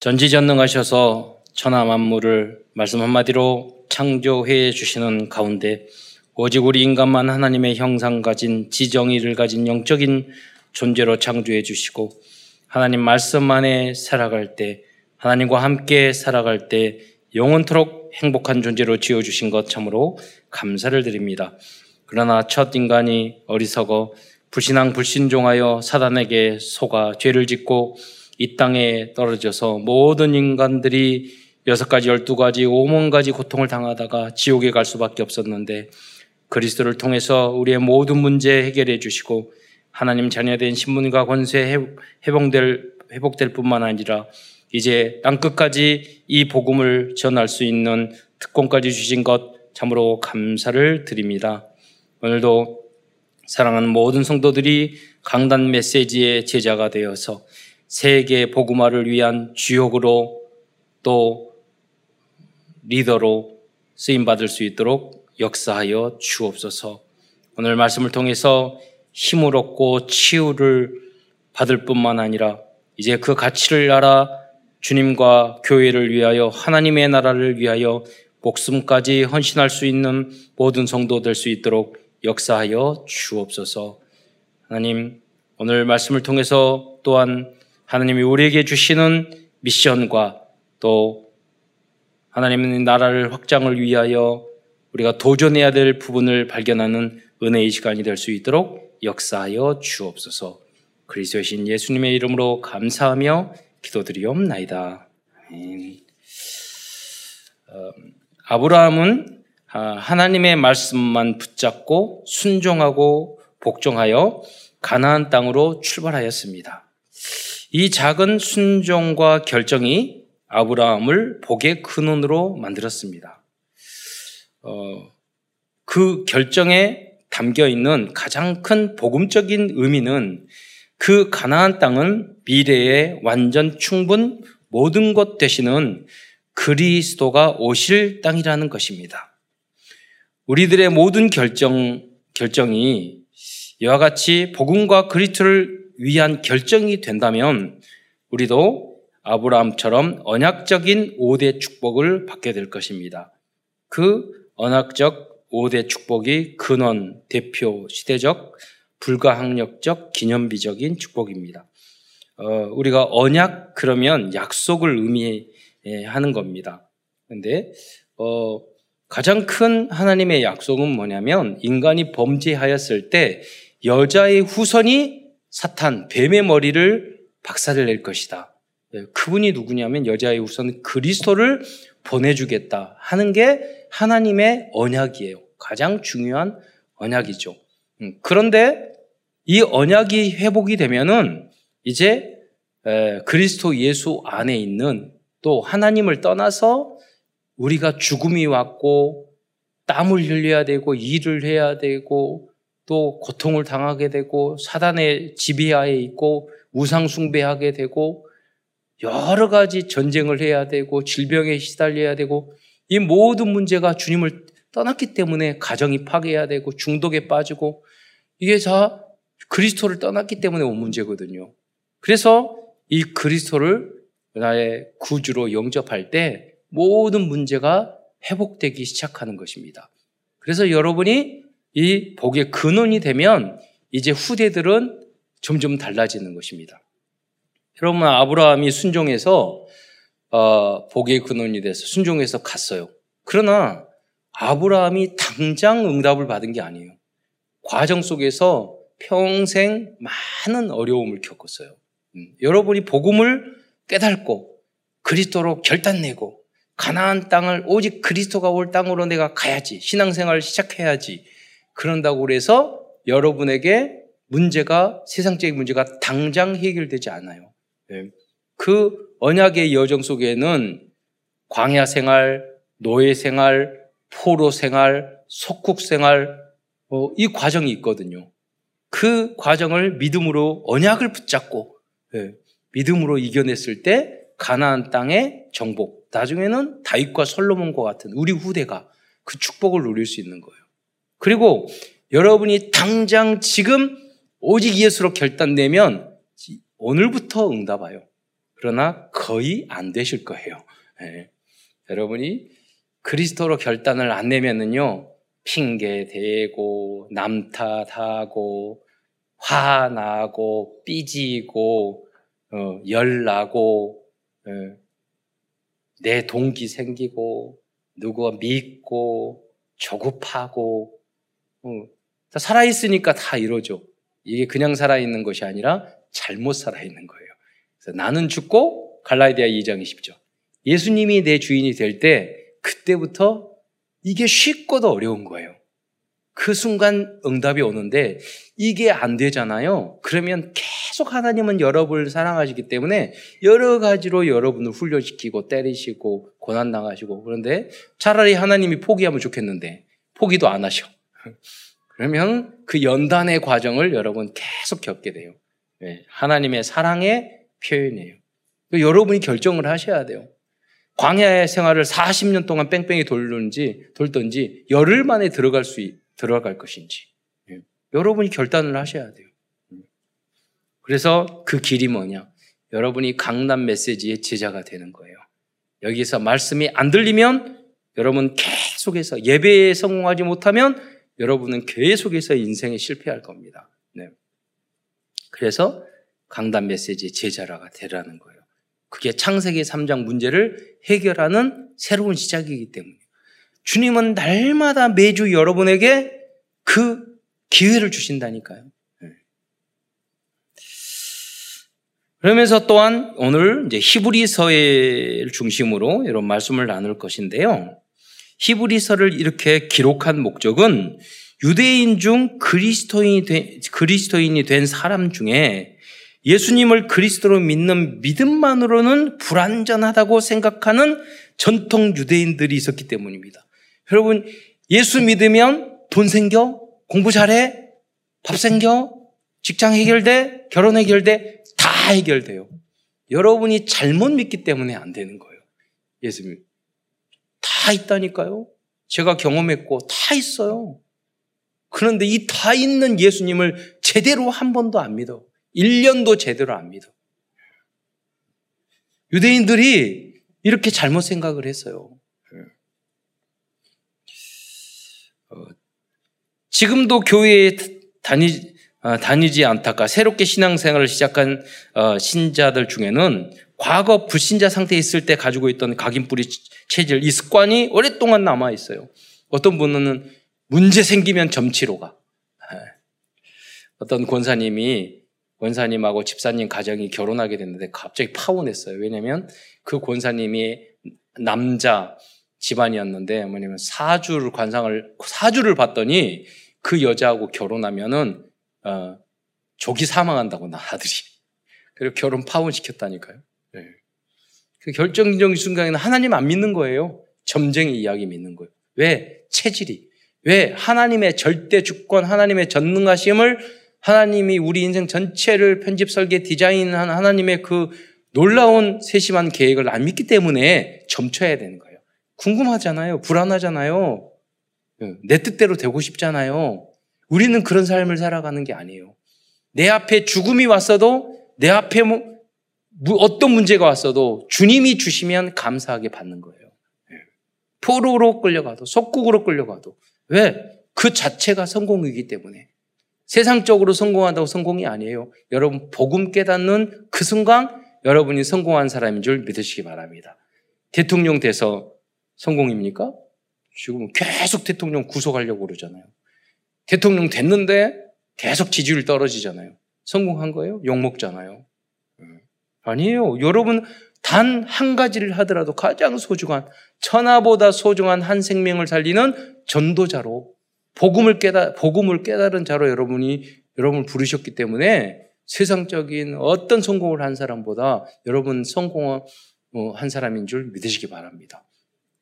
전지전능하셔서 천하 만물을 말씀 한마디로 창조해 주시는 가운데 오직 우리 인간만 하나님의 형상 가진 지정의를 가진 영적인 존재로 창조해 주시고 하나님 말씀 안에 살아갈 때 하나님과 함께 살아갈 때 영원토록 행복한 존재로 지어 주신 것 참으로 감사를 드립니다. 그러나 첫 인간이 어리석어 불신앙 불신종하여 사단에게 속아 죄를 짓고 이 땅에 떨어져서 모든 인간들이 여섯 가지, 열두 가지, 오만 가지 고통을 당하다가 지옥에 갈 수밖에 없었는데 그리스도를 통해서 우리의 모든 문제 해결해 주시고 하나님 자녀된 신분과 권세 회복될, 회복될 뿐만 아니라 이제 땅 끝까지 이 복음을 전할 수 있는 특권까지 주신 것 참으로 감사를 드립니다. 오늘도 사랑하는 모든 성도들이 강단 메시지의 제자가 되어서 세계 복음화를 위한 주역으로 또 리더로 쓰임 받을 수 있도록 역사하여 주옵소서. 오늘 말씀을 통해서 힘을 얻고 치유를 받을 뿐만 아니라 이제 그 가치를 알아 주님과 교회를 위하여 하나님의 나라를 위하여 목숨까지 헌신할 수 있는 모든 성도 될 수 있도록 역사하여 주옵소서. 하나님, 오늘 말씀을 통해서 또한 하나님이 우리에게 주시는 미션과 또 하나님의 나라를 확장을 위하여 우리가 도전해야 될 부분을 발견하는 은혜의 시간이 될 수 있도록 역사하여 주옵소서. 그리스도의 신 예수님의 이름으로 감사하며 기도드리옵나이다. 어, 아브라함은 하나님의 말씀만 붙잡고 순종하고 복종하여 가나안 땅으로 출발하였습니다. 이 작은 순종과 결정이 아브라함을 복의 근원으로 만들었습니다. 어, 그 결정에 담겨 있는 가장 큰 복음적인 의미는 그 가나안 땅은 미래의 완전 충분 모든 것 되시는 그리스도가 오실 땅이라는 것입니다. 우리들의 모든 결정 결정이 이와 같이 복음과 그리스도를 위한 결정이 된다면 우리도 아브라함처럼 언약적인 5대 축복을 받게 될 것입니다. 그 언약적 5대 축복이 근원, 대표, 시대적, 불가항력적, 기념비적인 축복입니다. 어, 우리가 언약 그러면 약속을 의미하는 겁니다. 근데 어, 가장 큰 하나님의 약속은 뭐냐면 인간이 범죄하였을 때 여자의 후손이 사탄, 뱀의 머리를 박살을 낼 것이다. 예, 그분이 누구냐면 여자의 우선 그리스도를 보내주겠다 하는 게 하나님의 언약이에요. 가장 중요한 언약이죠. 음, 그런데 이 언약이 회복이 되면은 이제 그리스도 예수 안에 있는 또 하나님을 떠나서 우리가 죽음이 왔고 땀을 흘려야 되고 일을 해야 되고 또 고통을 당하게 되고 사단의 지배하에 있고 우상 숭배하게 되고 여러 가지 전쟁을 해야 되고 질병에 시달려야 되고 이 모든 문제가 주님을 떠났기 때문에 가정이 파괴해야 되고 중독에 빠지고 이게 다 그리스도를 떠났기 때문에 온 문제거든요. 그래서 이 그리스도를 나의 구주로 영접할 때 모든 문제가 회복되기 시작하는 것입니다. 그래서 여러분이 이 복의 근원이 되면 이제 후대들은 점점 달라지는 것입니다. 여러분 아브라함이 순종해서 어, 복의 근원이 돼서 순종해서 갔어요. 그러나 아브라함이 당장 응답을 받은 게 아니에요. 과정 속에서 평생 많은 어려움을 겪었어요. 음, 여러분이 복음을 깨닫고 그리스도로 결단내고 가나안 땅을 오직 그리스도가 올 땅으로 내가 가야지 신앙생활을 시작해야지 그런다고 그래서 여러분에게 문제가 세상적인 문제가 당장 해결되지 않아요. 네. 그 언약의 여정 속에는 광야 생활, 노예 생활, 포로 생활, 속국 생활 어, 이 과정이 있거든요. 그 과정을 믿음으로 언약을 붙잡고 네. 믿음으로 이겨냈을 때 가나안 땅의 정복, 나중에는 다윗과 솔로몬과 같은 우리 후대가 그 축복을 누릴 수 있는 거예요. 그리고 여러분이 당장 지금 오직 예수로 결단내면 오늘부터 응답 와요. 그러나 거의 안 되실 거예요. 예. 여러분이 그리스도로 결단을 안 내면은요, 핑계 대고, 남 탓하고, 화나고, 삐지고, 어, 열나고, 예. 내 동기 생기고, 누구 믿고, 조급하고, 어, 살아있으니까 다 이러죠. 이게 그냥 살아있는 것이 아니라 잘못 살아있는 거예요. 그래서 나는 죽고 갈라디아 2장 20절. 예수님이 내 주인이 될 때 그때부터 이게 쉽고도 어려운 거예요. 그 순간 응답이 오는데 이게 안 되잖아요. 그러면 계속 하나님은 여러분을 사랑하시기 때문에 여러 가지로 여러분을 훈련시키고 때리시고 고난당하시고 그런데 차라리 하나님이 포기하면 좋겠는데 포기도 안 하셔. 그러면 그 연단의 과정을 여러분 계속 겪게 돼요. 네, 하나님의 사랑의 표현이에요. 여러분이 결정을 하셔야 돼요. 광야의 생활을 40년 동안 뺑뺑이 돌든지 돌든지 열흘 만에 들어갈 수 들어갈 것인지 예. 여러분이 결단을 하셔야 돼요. 그래서 그 길이 뭐냐? 여러분이 강남 메시지의 제자가 되는 거예요. 여기서 말씀이 안 들리면 여러분 계속해서 예배에 성공하지 못하면 여러분은 계속해서 인생에 실패할 겁니다. 네. 그래서 강단 메시지의 제자라가 되라는 거예요. 그게 창세기 3장 문제를 해결하는 새로운 시작이기 때문에 주님은 날마다 매주 여러분에게 그 기회를 주신다니까요. 네. 그러면서 또한 오늘 이제 히브리서를 중심으로 이런 말씀을 나눌 것인데요. 히브리서를 이렇게 기록한 목적은 유대인 중 그리스도인이 된, 그리스도인이 된 사람 중에 예수님을 그리스도로 믿는 믿음만으로는 불완전하다고 생각하는 전통 유대인들이 있었기 때문입니다. 여러분, 예수 믿으면 돈 생겨? 공부 잘해? 밥 생겨? 직장 해결돼? 결혼 해결돼? 다 해결돼요. 여러분이 잘못 믿기 때문에 안 되는 거예요. 예수님. 다 있다니까요. 제가 경험했고, 다 있어요. 그런데 이 다 있는 예수님을 제대로 한 번도 안 믿어. 1년도 제대로 안 믿어. 유대인들이 이렇게 잘못 생각을 했어요. 어, 지금도 교회에 다니, 어, 다니지 않다가 새롭게 신앙생활을 시작한 어, 신자들 중에는 과거 불신자 상태에 있을 때 가지고 있던 각인뿌리 체질, 이 습관이 오랫동안 남아 있어요. 어떤 분은 문제 생기면 점치러 가. 예. 어떤 권사님이 권사님하고 집사님 가정이 결혼하게 됐는데 갑자기 파혼했어요. 왜냐면 그 권사님이 남자 집안이었는데 뭐냐면 사주를 관상을 사주를 봤더니 그 여자하고 결혼하면은 어, 조기 사망한다고 나 아들이 그리고 결혼 파혼 시켰다니까요. 네. 그 결정적인 순간에는 하나님 안 믿는 거예요. 점쟁이 이야기 믿는 거예요. 왜 체질이 왜 하나님의 절대 주권, 하나님의 전능하심을 하나님이 우리 인생 전체를 편집, 설계, 디자인한 하나님의 그 놀라운 세심한 계획을 안 믿기 때문에 점쳐야 되는 거예요. 궁금하잖아요. 불안하잖아요. 예, 내 뜻대로 되고 싶잖아요. 우리는 그런 삶을 살아가는 게 아니에요. 내 앞에 죽음이 왔어도 내 앞에 뭐, 어떤 문제가 왔어도 주님이 주시면 감사하게 받는 거예요. 예. 포로로 끌려가도 속국으로 끌려가도 왜? 그 자체가 성공이기 때문에 세상적으로 성공한다고 성공이 아니에요. 여러분, 복음 깨닫는 그 순간 여러분이 성공한 사람인 줄 믿으시기 바랍니다. 대통령 돼서 성공입니까? 지금 계속 대통령 구속하려고 그러잖아요. 대통령 됐는데 계속 지지율 떨어지잖아요. 성공한 거예요? 욕먹잖아요. 음. 아니에요. 여러분, 단 한 가지를 하더라도 가장 소중한, 천하보다 소중한 한 생명을 살리는 전도자로 복음을 깨달, 복음을 깨달은 자로 여러분이, 여러분을 부르셨기 때문에 세상적인 어떤 성공을 한 사람보다 여러분 성공한 어, 사람인 줄 믿으시기 바랍니다.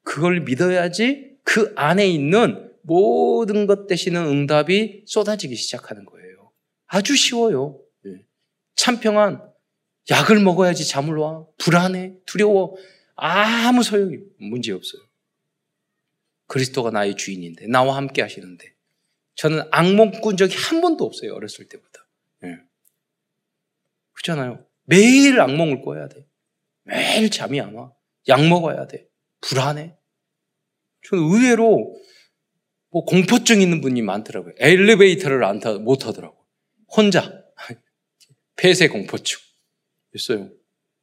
그걸 믿어야지 그 안에 있는 모든 것 되시는 응답이 쏟아지기 시작하는 거예요. 아주 쉬워요. 예. 참 평안. 약을 먹어야지 잠을 와. 불안해. 두려워. 아무 소용이 문제 없어요. 그리스도가 나의 주인인데 나와 함께 하시는데 저는 악몽 꾼 적이 한 번도 없어요. 어렸을 때부터. 네. 그렇잖아요. 매일 악몽을 꿔야 돼. 매일 잠이 안 와. 약 먹어야 돼. 불안해. 저는 의외로 뭐 공포증 있는 분이 많더라고요. 엘리베이터를 안 타, 못 타더라고요. 혼자. 폐쇄 공포증. 있어요.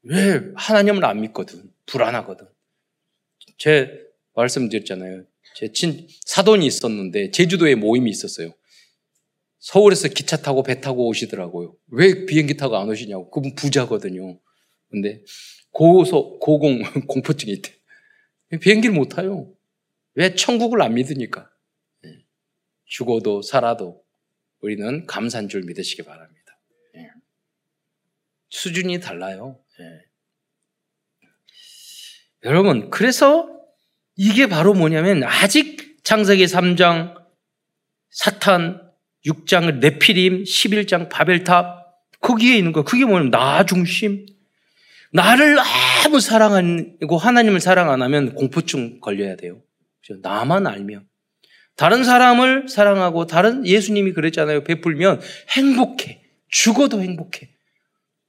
왜 하나님을 안 믿거든. 불안하거든. 제 말씀드렸잖아요. 제 친, 사돈이 있었는데 제주도에 모임이 있었어요. 서울에서 기차 타고 배 타고 오시더라고요. 왜 비행기 타고 안 오시냐고. 그분 부자거든요. 근데 고소, 고공 공포증이 있대. 비행기를 못 타요. 왜 천국을 안 믿으니까. 예. 죽어도 살아도 우리는 감사한 줄 믿으시기 바랍니다. 예. 수준이 달라요. 예. 여러분, 그래서 이게 바로 뭐냐면 아직 창세기 3장 사탄 6장을 네피림, 11장 바벨탑, 거기에 있는 거. 그게 뭐냐면 나 중심. 나를 아무 사랑하고 하나님을 사랑 안 하면 공포증 걸려야 돼요. 나만 알면. 다른 사람을 사랑하고 다른 예수님이 그랬잖아요. 베풀면 행복해. 죽어도 행복해.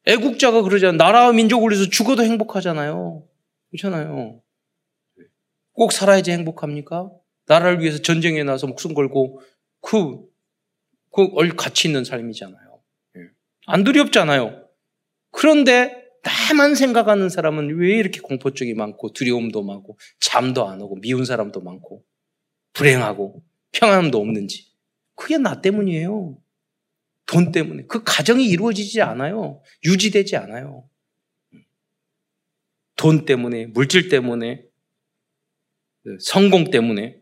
애국자가 그러잖아요. 나라와 민족을 위해서 죽어도 행복하잖아요. 그렇잖아요. 꼭 살아야지 행복합니까? 나라를 위해서 전쟁에 나서 목숨 걸고 그 그 가치 있는 삶이잖아요. 예. 안 두렵잖아요. 그런데 나만 생각하는 사람은 왜 이렇게 공포증이 많고 두려움도 많고 잠도 안 오고 미운 사람도 많고 불행하고 평안함도 없는지 그게 나 때문이에요. 돈 때문에 그 가정이 이루어지지 않아요. 유지되지 않아요. 돈 때문에 물질 때문에 성공 때문에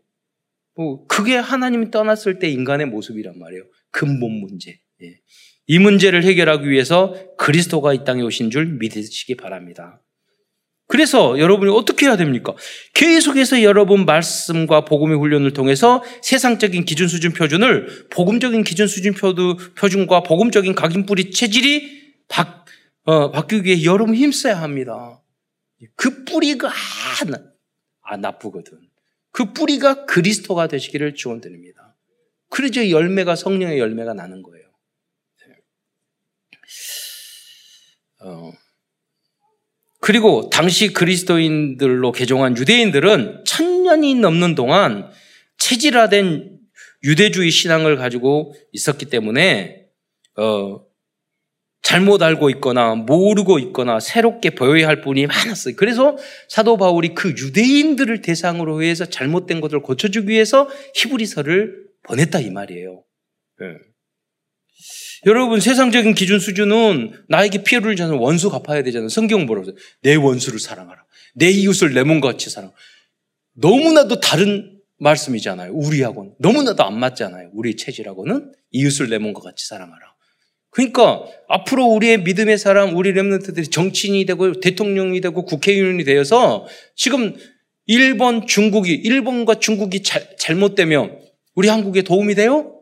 뭐 그게 하나님이 떠났을 때 인간의 모습이란 말이에요. 근본 문제. 예. 이 문제를 해결하기 위해서 그리스도가 이 땅에 오신 줄 믿으시기 바랍니다. 그래서 여러분이 어떻게 해야 됩니까? 계속해서 여러분 말씀과 복음의 훈련을 통해서 세상적인 기준 수준 표준을 복음적인 기준 수준 표준과 복음적인 각인 뿌리 체질이 바, 어, 바뀌기 위해 여러분 힘써야 합니다. 그 뿌리가 아, 나쁘거든. 그 뿌리가 그리스도가 되시기를 축원드립니다. 그래서 열매가 성령의 열매가 나는 거예요. 어. 그리고 당시 그리스도인들로 개종한 유대인들은 천년이 넘는 동안 체질화된 유대주의 신앙을 가지고 있었기 때문에 어, 잘못 알고 있거나 모르고 있거나 새롭게 보여야 할 분이 많았어요. 그래서 사도 바울이 그 유대인들을 대상으로 해서 잘못된 것을 고쳐주기 위해서 히브리서를 보냈다 이 말이에요. 네. 여러분 세상적인 기준 수준은 나에게 피해를 주는 원수 갚아야 되잖아요. 성경 하죠? 내 원수를 사랑하라. 내 이웃을 내 몸과 같이 사랑. 너무나도 다른 말씀이잖아요. 우리하고는 너무나도 안 맞잖아요. 우리 체질하고는 이웃을 내 몸과 같이 사랑하라. 그러니까 앞으로 우리의 믿음의 사람, 우리 렘넌트들이 정치인이 되고 대통령이 되고 국회의원이 되어서 지금 일본, 중국이 일본과 중국이 잘, 잘못되면 우리 한국에 도움이 돼요?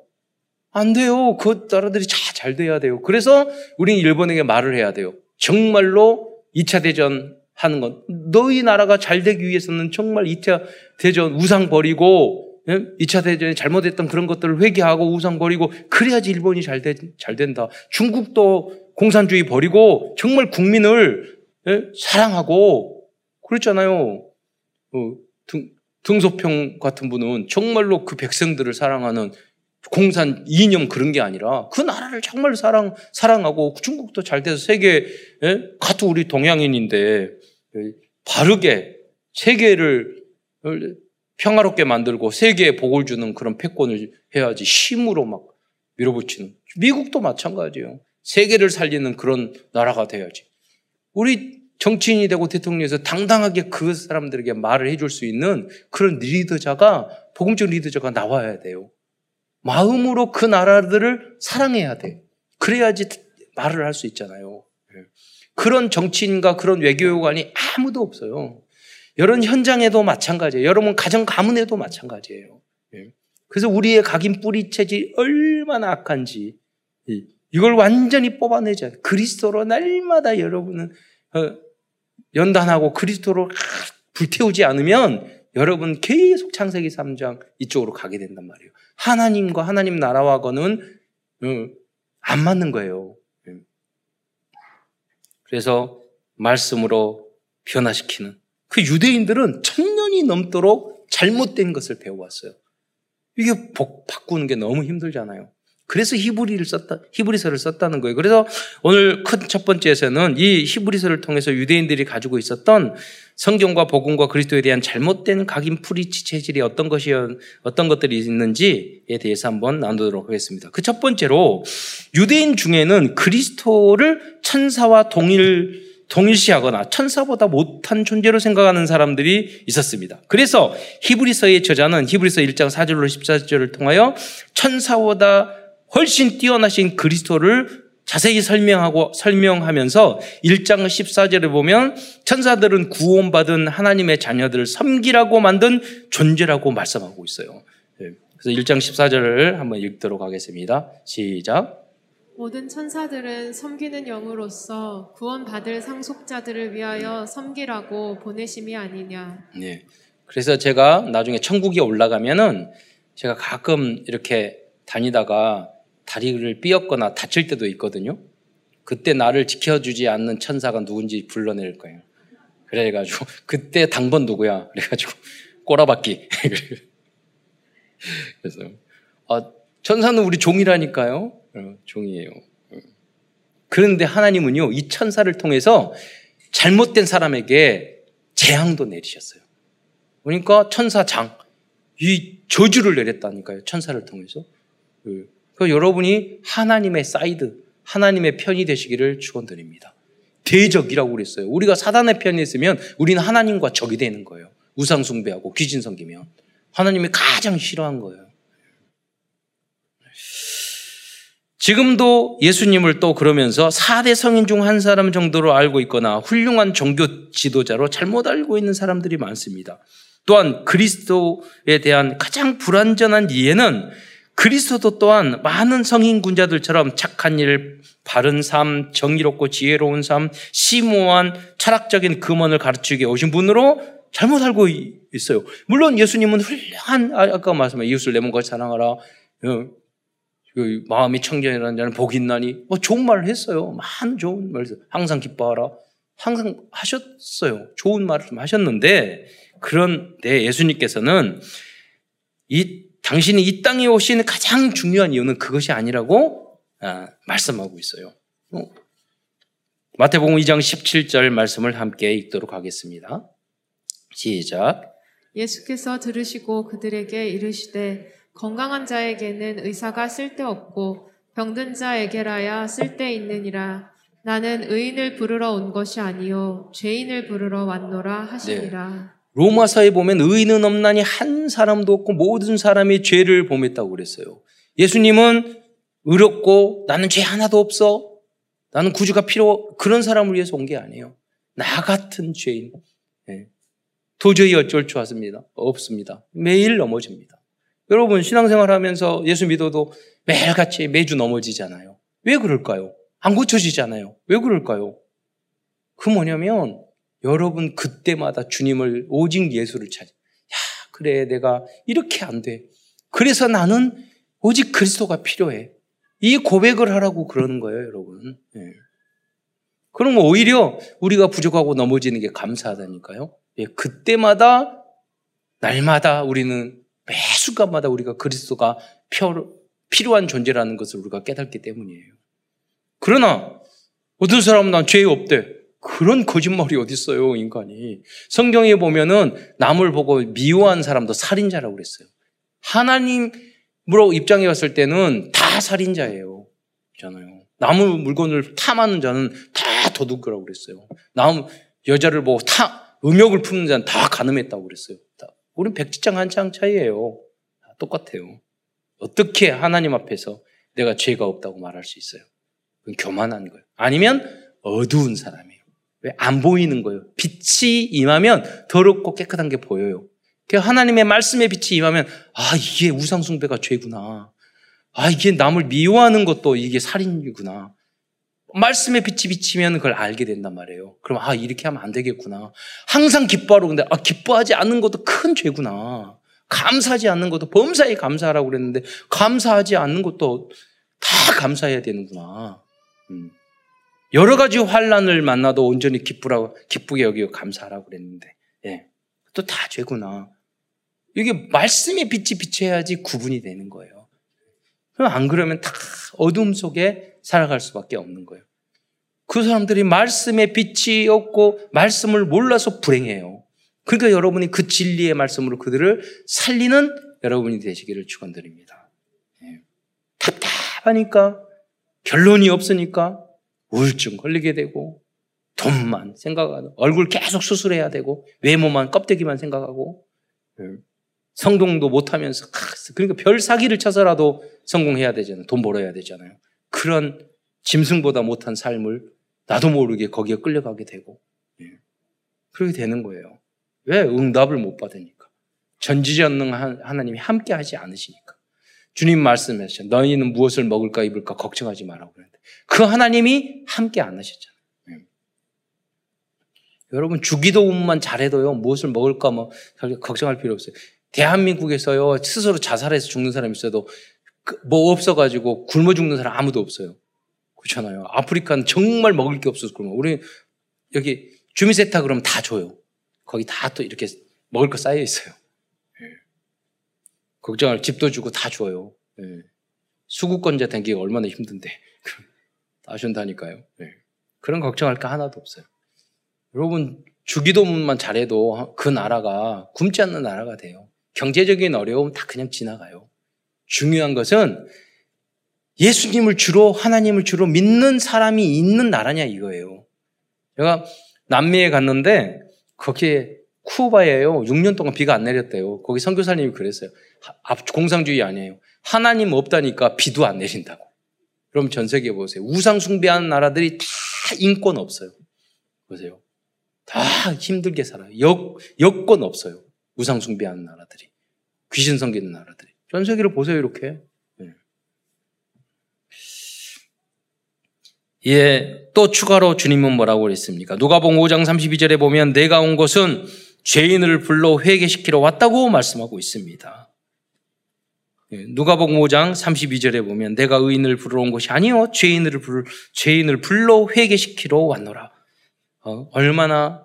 안 돼요. 그 나라들이 다 잘 돼야 돼요. 그래서 우리는 일본에게 말을 해야 돼요. 정말로 2차 대전 하는 건 너희 나라가 잘 되기 위해서는 정말 2차 대전 우상 버리고 2차 예? 대전에 잘못했던 그런 것들을 회개하고 우상 버리고 그래야지 일본이 잘, 되, 잘 된다. 중국도 공산주의 버리고 정말 국민을 예? 사랑하고 그랬잖아요. 어, 등, 등소평 같은 분은 정말로 그 백성들을 사랑하는 공산 이념 그런 게 아니라 그 나라를 정말 사랑 사랑하고 중국도 잘 돼서 세계 예? 같은 우리 동양인인데 바르게 세계를 평화롭게 만들고 세계에 복을 주는 그런 패권을 해야지 힘으로 막 밀어붙이는 미국도 마찬가지예요. 세계를 살리는 그런 나라가 돼야지. 우리 정치인이 되고 대통령에서 당당하게 그 사람들에게 말을 해줄 수 있는 그런 리더자가 복음적 리더자가 나와야 돼요. 마음으로 그 나라들을 사랑해야 돼. 그래야지 말을 할 수 있잖아요. 예. 그런 정치인과 그런 외교관이 아무도 없어요. 여러분 현장에도 마찬가지예요. 여러분 가정 가문에도 마찬가지예요. 예. 그래서 우리의 각인 뿌리체질이 얼마나 악한지 이걸 완전히 뽑아내자. 그리스도로 날마다 여러분은 어, 연단하고 그리스도로 불태우지 않으면 여러분 계속 창세기 3장 이쪽으로 가게 된단 말이에요. 하나님과 하나님 나라와는 어, 안 맞는 거예요. 예. 그래서 말씀으로 변화시키는 그 유대인들은 천년이 넘도록 잘못된 것을 배워왔어요. 이게 복 바꾸는 게 너무 힘들잖아요. 그래서 히브리를 썼다, 히브리서를 썼다는 거예요. 그래서 오늘 큰 첫 번째에서는 이 히브리서를 통해서 유대인들이 가지고 있었던 성경과 복음과 그리스도에 대한 잘못된 각인 뿌리 체질이 어떤 것이 어떤 것들이 있는지에 대해서 한번 나누도록 하겠습니다. 그 첫 번째로 유대인 중에는 그리스도를 천사와 동일 동일시하거나 천사보다 못한 존재로 생각하는 사람들이 있었습니다. 그래서 히브리서의 저자는 히브리서 1장 4절로 14절을 통하여 천사보다 훨씬 뛰어나신 그리스도를 자세히 설명하고 설명하면서 1장 14절에 보면 천사들은 구원받은 하나님의 자녀들을 섬기라고 만든 존재라고 말씀하고 있어요. 네. 그래서 1장 14절을 한번 읽도록 하겠습니다. 시작. 모든 천사들은 섬기는 영으로서 구원받을 상속자들을 위하여 섬기라고 보내심이 아니냐. 네. 그래서 제가 나중에 천국에 올라가면은 제가 가끔 이렇게 다니다가 다리를 삐었거나 다칠 때도 있거든요. 그때 나를 지켜주지 않는 천사가 누군지 불러낼 거예요. 그래가지고 그때 당번 누구야? 그래가지고 꼬라박기. 그래서 아, 천사는 우리 종이라니까요. 어, 종이에요. 어. 그런데 하나님은요 이 천사를 통해서 잘못된 사람에게 재앙도 내리셨어요. 그러니까 천사장 이 저주를 내렸다니까요. 천사를 통해서. 그 그 여러분이 하나님의 사이드, 하나님의 편이 되시기를 축원드립니다. 대적이라고 그랬어요. 우리가 사단의 편에 있으면 우리는 하나님과 적이 되는 거예요. 우상 숭배하고 귀신 섬기면 하나님이 가장 싫어한 거예요. 지금도 예수님을 또 그러면서 4대 성인 중 한 사람 정도로 알고 있거나 훌륭한 종교 지도자로 잘못 알고 있는 사람들이 많습니다. 또한 그리스도에 대한 가장 불완전한 이해는 그리스도 또한 많은 성인 군자들처럼 착한 일, 바른 삶, 정의롭고 지혜로운 삶, 심오한 철학적인 금원을 가르치게 오신 분으로 잘못 알고 있어요. 물론 예수님은 훌륭한 아, 아까 말씀한 이웃을 내 몸과 사랑하라. 어, 그 마음이 청정이라는 자는 복이 있나니 뭐 좋은 말을 했어요. 많은 좋은 말을. 항상 기뻐하라. 항상 하셨어요. 좋은 말을 좀 하셨는데 그런데 예수님께서는 이 당신이 이 땅에 오신 가장 중요한 이유는 그것이 아니라고 아, 말씀하고 있어요. 어? 마태복음 2장 17절 말씀을 함께 읽도록 하겠습니다. 시작. 예수께서 들으시고 그들에게 이르시되 건강한 자에게는 의사가 쓸데없고 병든 자에게라야 쓸데있느니라. 나는 의인을 부르러 온 것이 아니요 죄인을 부르러 왔노라 하시니라. 네. 로마서에 보면 의인은 없나니 한 사람도 없고 모든 사람이 죄를 범했다고 그랬어요. 예수님은 의롭고 나는 죄 하나도 없어. 나는 구주가 필요 그런 사람을 위해서 온 게 아니에요. 나 같은 죄인. 네. 도저히 어쩔 줄 없습니다. 없습니다. 매일 넘어집니다. 여러분 신앙생활 하면서 예수 믿어도 매일같이 매주 넘어지잖아요. 왜 그럴까요? 안 고쳐지잖아요. 왜 그럴까요? 그 뭐냐면 여러분 그때마다 주님을 오직 예수를 찾아. 야, 그래 내가 이렇게 안 돼. 그래서 나는 오직 그리스도가 필요해. 이 고백을 하라고 그러는 거예요, 여러분. 네. 그러면 오히려 우리가 부족하고 넘어지는 게 감사하다니까요. 예, 그때마다 날마다 우리는 매 순간마다 우리가 그리스도가 필요한 존재라는 것을 우리가 깨닫기 때문이에요. 그러나 어떤 사람은 난 죄 없대. 그런 거짓말이 어딨어요, 인간이. 성경에 보면은 남을 보고 미워한 사람도 살인자라고 그랬어요. 하나님으로 입장해 봤을 때는 다 살인자예요. 있잖아요. 나무 물건을 탐하는 자는 다 도둑이라고 그랬어요. 남, 여자를 보고 타, 음욕을 품는 자는 다 가늠했다고 그랬어요. 다. 우린 백지장 한 장 차이예요. 똑같아요. 어떻게 하나님 앞에서 내가 죄가 없다고 말할 수 있어요? 그건 교만한 거예요. 아니면 어두운 사람이에요. 왜 안 보이는 거예요? 빛이 임하면 더럽고 깨끗한 게 보여요. 그 하나님의 말씀의 빛이 임하면 아 이게 우상숭배가 죄구나. 아 이게 남을 미워하는 것도 이게 살인이구나. 말씀의 빛이 비치면 그걸 알게 된단 말이에요. 그럼 아 이렇게 하면 안 되겠구나. 항상 기뻐하러 근데 아 기뻐하지 않는 것도 큰 죄구나. 감사하지 않는 것도 범사에 감사하라고 그랬는데 감사하지 않는 것도 다 감사해야 되는구나. 음. 여러 가지 환란을 만나도 온전히 기쁘라고 기쁘게 여기고 감사하라고 그랬는데 예. 또 다 죄구나. 이게 말씀의 빛이 비춰야지 구분이 되는 거예요. 그럼 안 그러면 다 어둠 속에 살아갈 수밖에 없는 거예요. 그 사람들이 말씀의 빛이 없고 말씀을 몰라서 불행해요. 그러니까 여러분이 그 진리의 말씀으로 그들을 살리는 여러분이 되시기를 축원드립니다. 예. 답답하니까 결론이 없으니까 우울증 걸리게 되고 돈만 생각하고 얼굴 계속 수술해야 되고 외모만 껍데기만 생각하고 예. 성공도 못하면서 그러니까 별 사기를 쳐서라도 성공해야 되잖아요. 돈 벌어야 되잖아요. 그런 짐승보다 못한 삶을 나도 모르게 거기에 끌려가게 되고 예. 그렇게 되는 거예요. 왜 응답을 못 받으니까 전지전능 하나님이 함께 하지 않으시니까 주님 말씀하셨죠. 너희는 무엇을 먹을까 입을까 걱정하지 말라고 그랬는데 그 하나님이 함께 안 하셨잖아요. 예. 여러분 주기도문만 잘해도요 무엇을 먹을까 뭐 걱정할 필요 없어요. 대한민국에서요 스스로 자살해서 죽는 사람이 있어도 그뭐 없어가지고 굶어 죽는 사람 아무도 없어요. 그렇잖아요. 아프리카는 정말 먹을 게 없어서 그러면 우리 여기 주민센터 그러면 다 줘요. 거기 다 또 이렇게 먹을 거 쌓여 있어요. 예. 걱정할 집도 주고 다 줘요. 예. 수구권자 댕기가 얼마나 힘든데 다 준다니까요. 예. 그런 걱정할 거 하나도 없어요. 여러분 주기도문만 잘해도 그 나라가 굶지 않는 나라가 돼요. 경제적인 어려움 다 그냥 지나가요. 중요한 것은 예수님을 주로 하나님을 주로 믿는 사람이 있는 나라냐 이거예요. 제가 남미에 갔는데 거기에 쿠바예요. 6년 동안 비가 안 내렸대요. 거기 선교사님이 그랬어요. 공상주의 아니에요. 하나님 없다니까 비도 안 내린다고. 그럼 전 세계 보세요. 우상 숭배하는 나라들이 다 인권 없어요. 보세요. 다 힘들게 살아요. 여, 여권 없어요. 우상 숭배하는 나라들이. 귀신 섬기는 나라들이. 전 세계를 보세요, 이렇게. 네. 예, 또 추가로 주님은 뭐라고 그랬습니까? 누가복음 5장 32절에 보면 내가 온 것은 죄인을 불러 회개시키러 왔다고 말씀하고 있습니다. 예, 누가복음 5장 32절에 보면 내가 의인을 부르러 온 것이 아니요 죄인을 불 죄인을 불러 회개시키러 왔노라. 어, 얼마나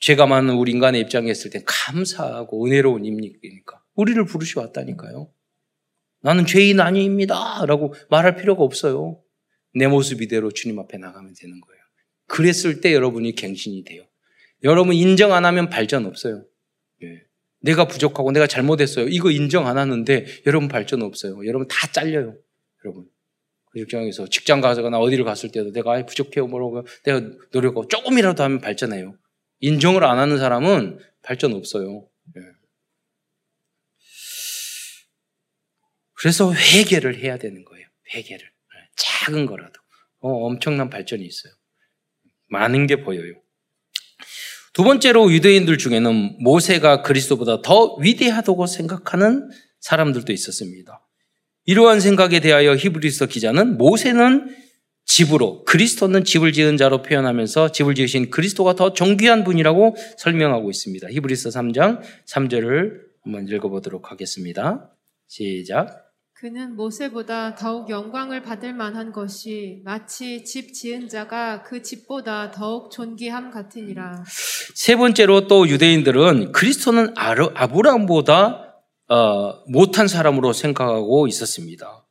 죄가 많은 우리 인간의 입장에 있을 때 감사하고 은혜로운 입니까? 우리를 부르시 왔다니까요. 나는 죄인 아닙니다. 라고 말할 필요가 없어요. 내 모습 이대로 주님 앞에 나가면 되는 거예요. 그랬을 때 여러분이 갱신이 돼요. 여러분 인정 안 하면 발전 없어요. 예. 내가 부족하고 내가 잘못했어요. 이거 인정 안 하는데 여러분 발전 없어요. 여러분 다 잘려요. 여러분. 그 입장에서 직장 가거나 어디를 갔을 때도 내가 부족해요 뭐라고 내가 노력하고 조금이라도 하면 발전해요. 인정을 안 하는 사람은 발전 없어요. 예. 그래서 회개를 해야 되는 거예요. 회개를. 작은 거라도. 어, 엄청난 발전이 있어요. 많은 게 보여요. 두 번째로 유대인들 중에는 모세가 그리스도보다 더 위대하다고 생각하는 사람들도 있었습니다. 이러한 생각에 대하여 히브리서 기자는 모세는 집으로 그리스도는 집을 지은 자로 표현하면서 집을 지으신 그리스도가 더 존귀한 분이라고 설명하고 있습니다. 히브리서 3장 3절을 한번 읽어보도록 하겠습니다. 시작. 그는 모세보다 더욱 영광을 받을 만한 것이 마치 집 지은 자가 그 집보다 더욱 존귀함 같으니라. 세 번째로 또 유대인들은 그리스도는 아브라함보다 어, 못한 사람으로 생각하고 있었습니다.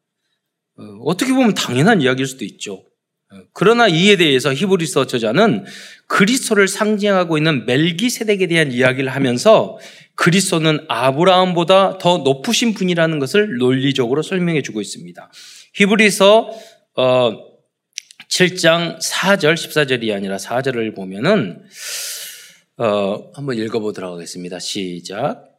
어, 떻게 보면 당연한 이야기일 수도 있죠. 어, 그러나 이에 대해서 히브리서 저자는 그리스도를 상징하고 있는 멜기세덱에 대한 이야기를 하면서 그리스도는 아브라함보다 더 높으신 분이라는 것을 논리적으로 설명해 주고 있습니다. 히브리서 어, 7장 4절 14절이 아니라 4절을 보면은 어, 한번 읽어 보도록 하겠습니다. 시작.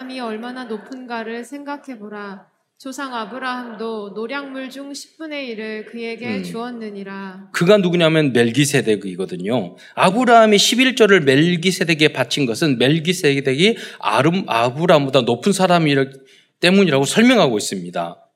사람이 얼마나 높은가를 생각해 보라. 조상 아브라함도 노량물 중 10분의 1을 그에게 음. 주었느니라. 그가 누구냐면 멜기세덱이거든요. 아브라함이 11조를 멜기세덱에 바친 것은 멜기세덱이 아름, 아브라함보다 높은 사람이 때문이라고 설명하고 있습니다.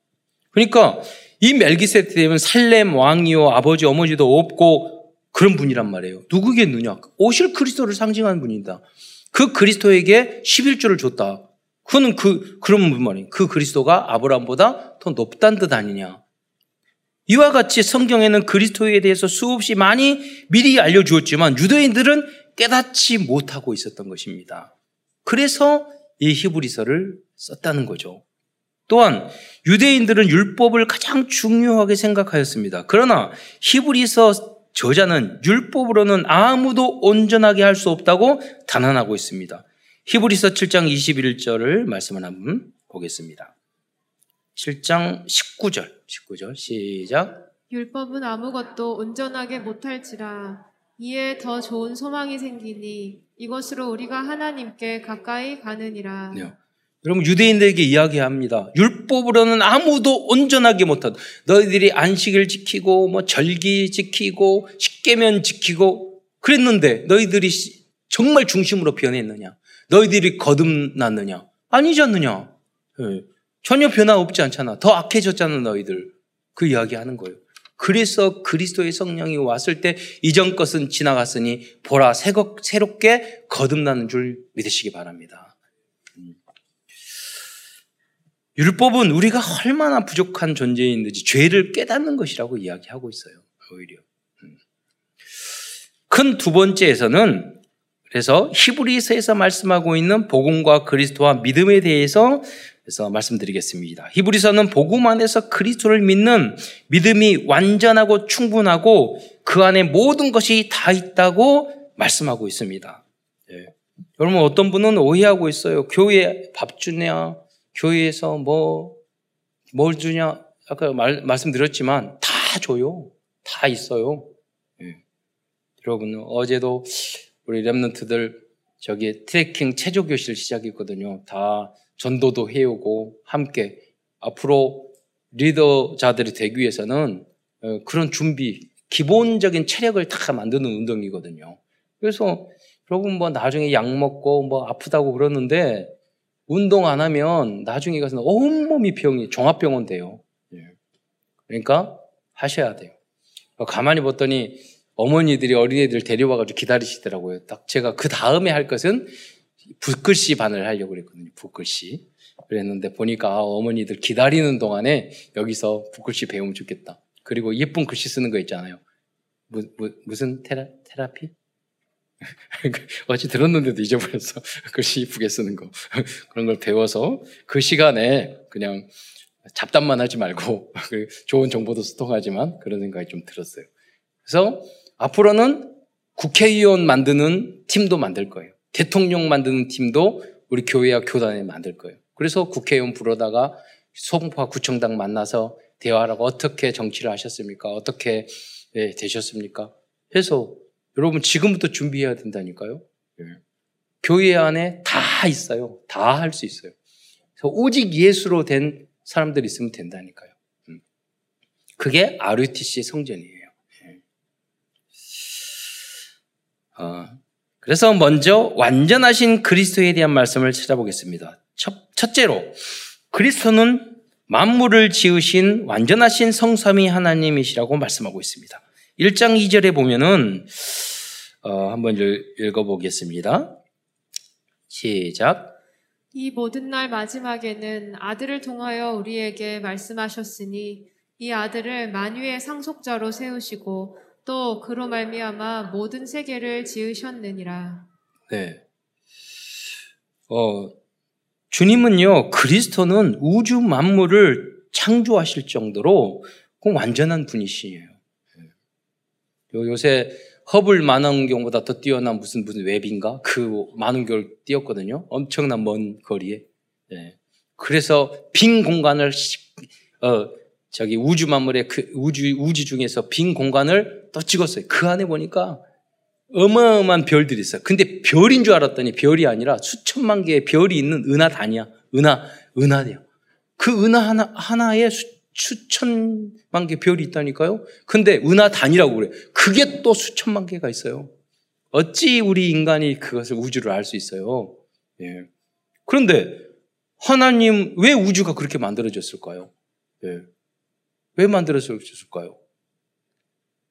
그러니까 이 멜기세덱은 살렘 왕이요 아버지 어머니도 없고 그런 분이란 말이에요. 누구겠느냐? 오실 그리스도를 상징하는 분이다. 그 그리스도에게 11조를 줬다. 그는 그, 그런 말이에요. 그 그리스도가 아브라함보다 더 높단 듯 아니냐. 이와 같이 성경에는 그리스도에 대해서 수없이 많이 미리 알려주었지만 유대인들은 깨닫지 못하고 있었던 것입니다. 그래서 이 히브리서를 썼다는 거죠. 또한 유대인들은 율법을 가장 중요하게 생각하였습니다. 그러나 히브리서 저자는 율법으로는 아무도 온전하게 할 수 없다고 단언하고 있습니다. 히브리서 7장 21절을 말씀을 한번 보겠습니다. 7장 19절, 19절 시작. 율법은 아무것도 온전하게 못할지라 이에 더 좋은 소망이 생기니 이것으로 우리가 하나님께 가까이 가느니라. 네. 여러분 유대인들에게 이야기합니다. 율법으로는 아무도 온전하게 못하다. 너희들이 안식일 지키고 뭐 절기 지키고 십계면 지키고 그랬는데 너희들이 정말 중심으로 변했느냐? 너희들이 거듭났느냐? 아니지 않느냐? 네. 전혀 변화 없지 않잖아. 더 악해졌잖아 너희들. 그 이야기 하는 거예요. 그래서 그리스도의 성령이 왔을 때 이전 것은 지나갔으니 보라 새롭게 거듭나는 줄 믿으시기 바랍니다. 음. 율법은 우리가 얼마나 부족한 존재인지 죄를 깨닫는 것이라고 이야기하고 있어요. 오히려. 음. 큰두 번째에서는 그래서 히브리서에서 말씀하고 있는 복음과 그리스도와 믿음에 대해서 그래서 말씀드리겠습니다. 히브리서는 복음 안에서 그리스도를 믿는 믿음이 완전하고 충분하고 그 안에 모든 것이 다 있다고 말씀하고 있습니다. 네. 여러분 어떤 분은 오해하고 있어요. 교회 밥 주냐, 교회에서 뭐 뭘 주냐, 아까 말, 말씀드렸지만 다 줘요. 다 있어요. 네. 여러분 어제도 우리 랩런트들 저기 트레킹 체조 교실 시작했거든요. 다 전도도 해오고 함께 앞으로 리더자들이 되기 위해서는 어, 그런 준비, 기본적인 체력을 다 만드는 운동이거든요. 그래서 여러분 뭐 나중에 약 먹고 뭐 아프다고 그러는데 운동 안 하면 나중에 가서 온몸이 병이 종합병원 돼요. 예. 그러니까 하셔야 돼요. 가만히 봤더니 어머니들이 어린애들 데려와가지고 기다리시더라고요. 딱 제가 그 다음에 할 것은 붓글씨 반을 하려고 그랬거든요. 붓글씨. 그랬는데 보니까 아, 어머니들 기다리는 동안에 여기서 붓글씨 배우면 좋겠다. 그리고 예쁜 글씨 쓰는 거 있잖아요. 무, 무, 무슨 테라, 테라피? 어제 들었는데도 잊어버렸어. 글씨 이쁘게 쓰는 거. 그런 걸 배워서 그 시간에 그냥 잡담만 하지 말고 그 좋은 정보도 소통하지만 그런 생각이 좀 들었어요. 그래서 앞으로는 국회의원 만드는 팀도 만들 거예요. 대통령 만드는 팀도 우리 교회와 교단에 만들 거예요. 그래서 국회의원 부르다가 송파 구청장 만나서 대화하고 어떻게 정치를 하셨습니까? 어떻게 네, 되셨습니까? 해서 여러분 지금부터 준비해야 된다니까요. 네. 교회 안에 다 있어요. 다 할 수 있어요. 오직 예수로 된 사람들이 있으면 된다니까요. 음. 그게 RUTC 성전이에요. 네. 어, 그래서 먼저 완전하신 그리스도에 대한 말씀을 찾아보겠습니다. 첫, 첫째로 그리스도는 만물을 지으신 완전하신 성삼위 하나님이시라고 말씀하고 있습니다. 1장 2절에 보면은 어, 한번 읽어보겠습니다. 시작. 이 모든 날 마지막에는 아들을 통하여 우리에게 말씀하셨으니 이 아들을 만유의 상속자로 세우시고 또 그로 말미암아 모든 세계를 지으셨느니라. 네. 어, 주님은요, 그리스도는 우주 만물을 창조하실 정도로 꼭 완전한 분이시에요. 요새 허블 만원경보다 더 뛰어난 무슨 무슨 웹인가? 그 만원경을 뛰었거든요. 엄청난 먼 거리에. 네. 그래서 빈 공간을 어, 저기 우주 만물의 그 우주 우주 중에서 빈 공간을 또 찍었어요. 그 안에 보니까 어마어마한 별들이 있어요. 근데 별인 줄 알았더니 별이 아니라 수천만 개의 별이 있는 은하단이야. 은하 은하대요. 그 은하 하나 하나에 수, 수천만 개 별이 있다니까요. 근데 은하단이라고 그래. 그게 또 수천만 개가 있어요. 어찌 우리 인간이 그것을 우주를 알 수 있어요? 예. 그런데 하나님 왜 우주가 그렇게 만들어졌을까요? 예. 왜 만들어졌을까요?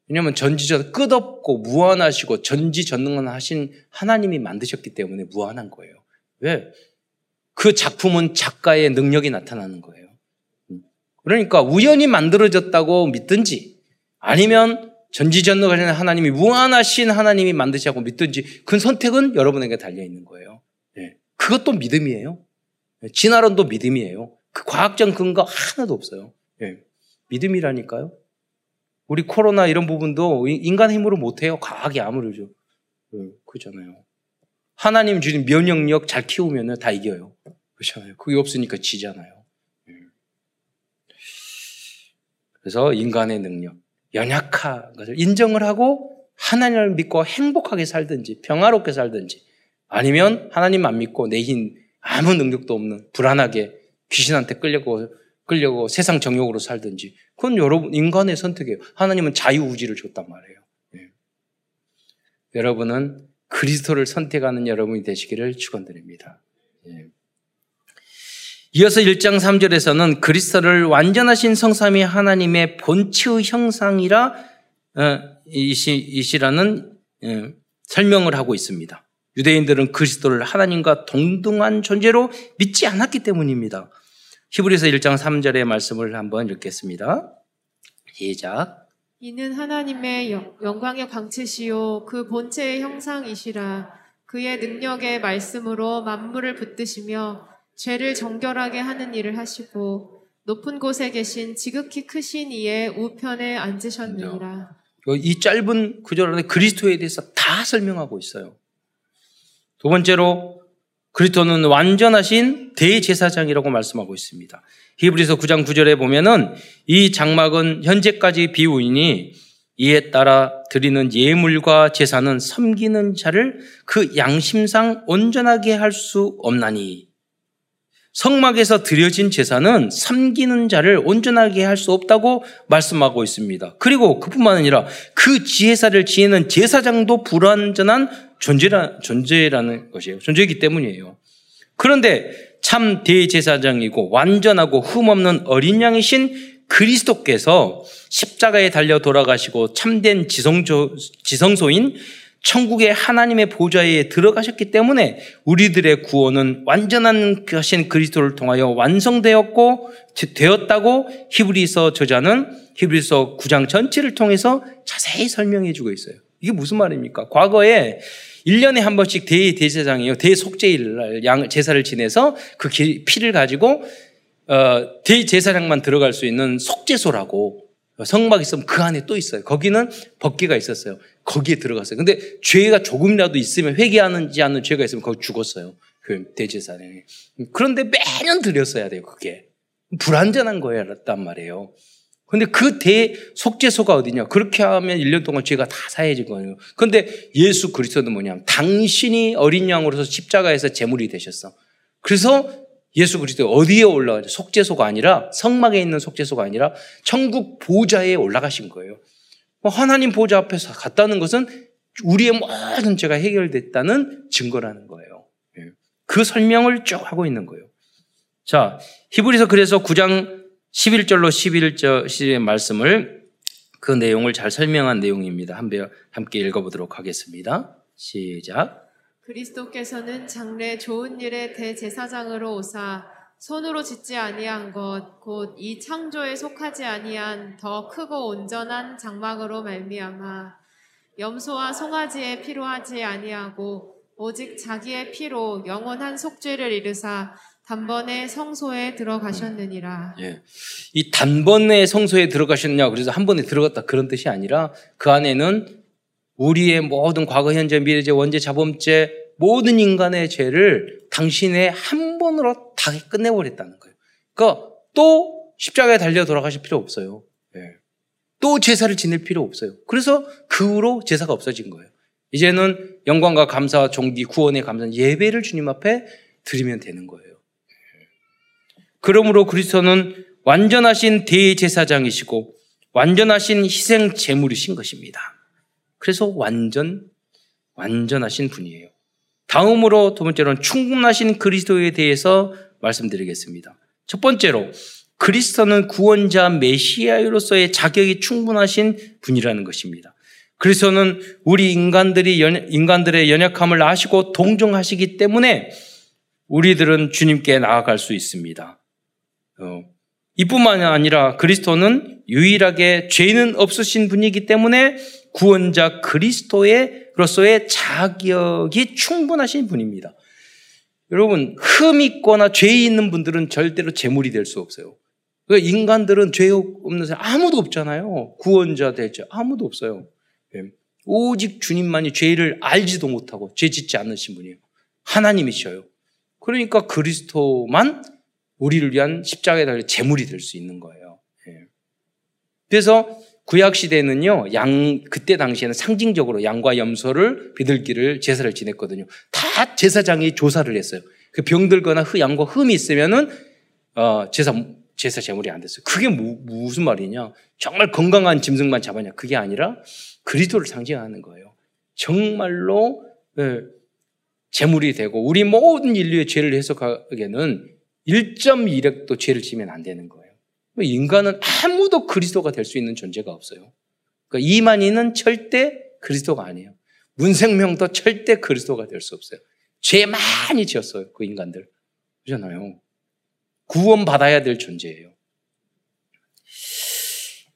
왜냐하면 전지전 끝없고 무한하시고 전지전능하신 하나님이 만드셨기 때문에 무한한 거예요. 왜? 그 작품은 작가의 능력이 나타나는 거예요. 음. 그러니까 우연히 만들어졌다고 믿든지 아니면 전지전능하신 하나님이 무한하신 하나님이 만드시고 믿든지 그 선택은 여러분에게 달려 있는 거예요. 네. 그것도 믿음이에요. 네. 진화론도 믿음이에요. 그 과학적 근거 하나도 없어요. 네. 믿음이라니까요. 우리 코로나 이런 부분도 인간 힘으로 못해요. 과학이 아무래도. 네. 그잖아요. 하나님 주신 면역력 잘 키우면 다 이겨요. 그렇잖아요. 그게 없으니까 지잖아요. 음. 그래서 인간의 능력, 연약한 것을 인정을 하고 하나님을 믿고 행복하게 살든지 평화롭게 살든지 아니면 하나님 안 믿고 내 힘 아무 능력도 없는 불안하게 귀신한테 끌려고 끌려고 세상 정욕으로 살든지 그건 여러분 인간의 선택이에요. 하나님은 자유의지를 줬단 말이에요. 네. 여러분은 그리스도를 선택하는 여러분이 되시기를 축원드립니다. 네. 이어서 1장 3절에서는 그리스도를 완전하신 성삼위 하나님의 본체의 형상이라 어, 이시라는 어, 설명을 하고 있습니다. 유대인들은 그리스도를 하나님과 동등한 존재로 믿지 않았기 때문입니다. 히브리서 1장 3절의 말씀을 한번 읽겠습니다. 시작. 이는 하나님의 영광의 광채시요 그 본체의 형상이시라 그의 능력의 말씀으로 만물을 붙드시며 죄를 정결하게 하는 일을 하시고 높은 곳에 계신 지극히 크신 이의 우편에 앉으셨느니라. 이 짧은 구절 안에 그리스도에 대해서 다 설명하고 있어요. 두 번째로 그리스도는 완전하신 대제사장이라고 말씀하고 있습니다. 히브리서 9장 9절에 보면은 이 장막은 현재까지 비우이니 이에 따라 드리는 예물과 제사는 섬기는 자를 그 양심상 온전하게 할 수 없나니 성막에서 드려진 제사는 삼기는 자를 온전하게 할 수 없다고 말씀하고 있습니다. 그리고 그뿐만 아니라 그 제사를 지내는 제사장도 불완전한 존재라, 존재라는 것이에요. 존재이기 때문이에요. 그런데 참 대제사장이고 완전하고 흠없는 어린 양이신 그리스도께서 십자가에 달려 돌아가시고 참된 지성조, 지성소인 천국의 하나님의 보좌에 들어가셨기 때문에 우리들의 구원은 완전한 하신 그리스도를 통하여 완성되었고 되었다고 히브리서 저자는 히브리서 9장 전체를 통해서 자세히 설명해 주고 있어요. 이게 무슨 말입니까? 과거에 1년에 한 번씩 대대제사장이요. 대속죄일 양 제사를 지내서 그 피를 가지고 어, 대제사장만 들어갈 수 있는 속죄소라고 성막 있으면 그 안에 또 있어요. 거기는 법계가 있었어요. 거기에 들어갔어요. 근데 죄가 조금이라도 있으면 회개하는지 않는 죄가 있으면 거기 죽었어요. 그 대제사장이. 그런데 매년 드렸어야 돼요. 그게 불안전한 거였단 말이에요. 근데 그 대 속죄소가 어디냐? 그렇게 하면 1년 동안 죄가 다 사해진 거예요. 근데 예수 그리스도는 뭐냐면 당신이 어린 양으로서 십자가에서 제물이 되셨어. 그래서 예수 그리스도 어디에 올라가죠? 속죄소가 아니라 성막에 있는 속죄소가 아니라 천국 보좌에 올라가신 거예요. 뭐 하나님 보좌 앞에서 갔다는 것은 우리의 모든 죄가 해결됐다는 증거라는 거예요. 예. 그 설명을 쭉 하고 있는 거예요. 자, 히브리서 그래서 9장 11절로 11절의 말씀을 그 내용을 잘 설명한 내용입니다. 함께 읽어보도록 하겠습니다. 시작. 그리스도께서는 장래 좋은 일의 대제사장으로 오사 손으로 짓지 아니한 것 곧 이 창조에 속하지 아니한 더 크고 온전한 장막으로 말미암아 염소와 송아지에 피로 하지 아니하고 오직 자기의 피로 영원한 속죄를 이르사 단번에 성소에 들어가셨느니라. 예. 이 단번에 성소에 들어가셨냐 그래서 한 번에 들어갔다 그런 뜻이 아니라 그 안에는 우리의 모든 과거, 현재, 미래죄, 원죄, 자범죄, 모든 인간의 죄를 당신의 한 번으로 다 끝내버렸다는 거예요. 그러니까 또 십자가에 달려 돌아가실 필요 없어요. 네. 또 제사를 지낼 필요 없어요. 그래서 그 후로 제사가 없어진 거예요. 이제는 영광과 감사와 종기, 구원의 감사, 예배를 주님 앞에 드리면 되는 거예요. 그러므로 그리스도는 완전하신 대제사장이시고 완전하신 희생 제물이신 것입니다. 그래서 완전 완전하신 분이에요. 다음으로 두 번째로는 충분하신 그리스도에 대해서 말씀드리겠습니다. 첫 번째로 그리스도는 구원자 메시아로서의 자격이 충분하신 분이라는 것입니다. 그리스도는 우리 인간들이 인간들의 연약함을 아시고 동정하시기 때문에 우리들은 주님께 나아갈 수 있습니다. 어, 이뿐만 아니라 그리스도는 유일하게 죄는 없으신 분이기 때문에 구원자 그리스도의로서의 자격이 충분하신 분입니다. 여러분 흠 있거나 죄 있는 분들은 절대로 재물이 될 수 없어요. 그러니까 인간들은 죄 없는 사람 아무도 없잖아요. 구원자 될 자 아무도 없어요. 예. 오직 주님만이 죄를 알지도 못하고 죄 짓지 않으신 분이에요. 하나님이셔요. 그러니까 그리스도만 우리를 위한 십자가에 달려 제물이 될 수 있는 거예요. 예. 그래서 구약 시대는요, 양, 그때 당시에는 상징적으로 양과 염소를 비둘기를 제사를 지냈거든요. 다 제사장이 조사를 했어요. 그 병들거나 흑, 양과 흠이 있으면은, 어, 제사, 제사 제물이 안 됐어요. 그게 무, 무슨 말이냐? 정말 건강한 짐승만 잡았냐? 그게 아니라 그리스도를 상징하는 거예요. 정말로, 예, 제물이 되고, 우리 모든 인류의 죄를 해석하기에는 1.1획도 죄를 지면 안 되는 거예요. 인간은 아무도 그리스도가 될 수 있는 존재가 없어요. 그러니까 이만희는 절대 그리스도가 아니에요. 문생명도 절대 그리스도가 될 수 없어요. 죄 많이 지었어요. 그 인간들. 그렇잖아요. 구원받아야 될 존재예요.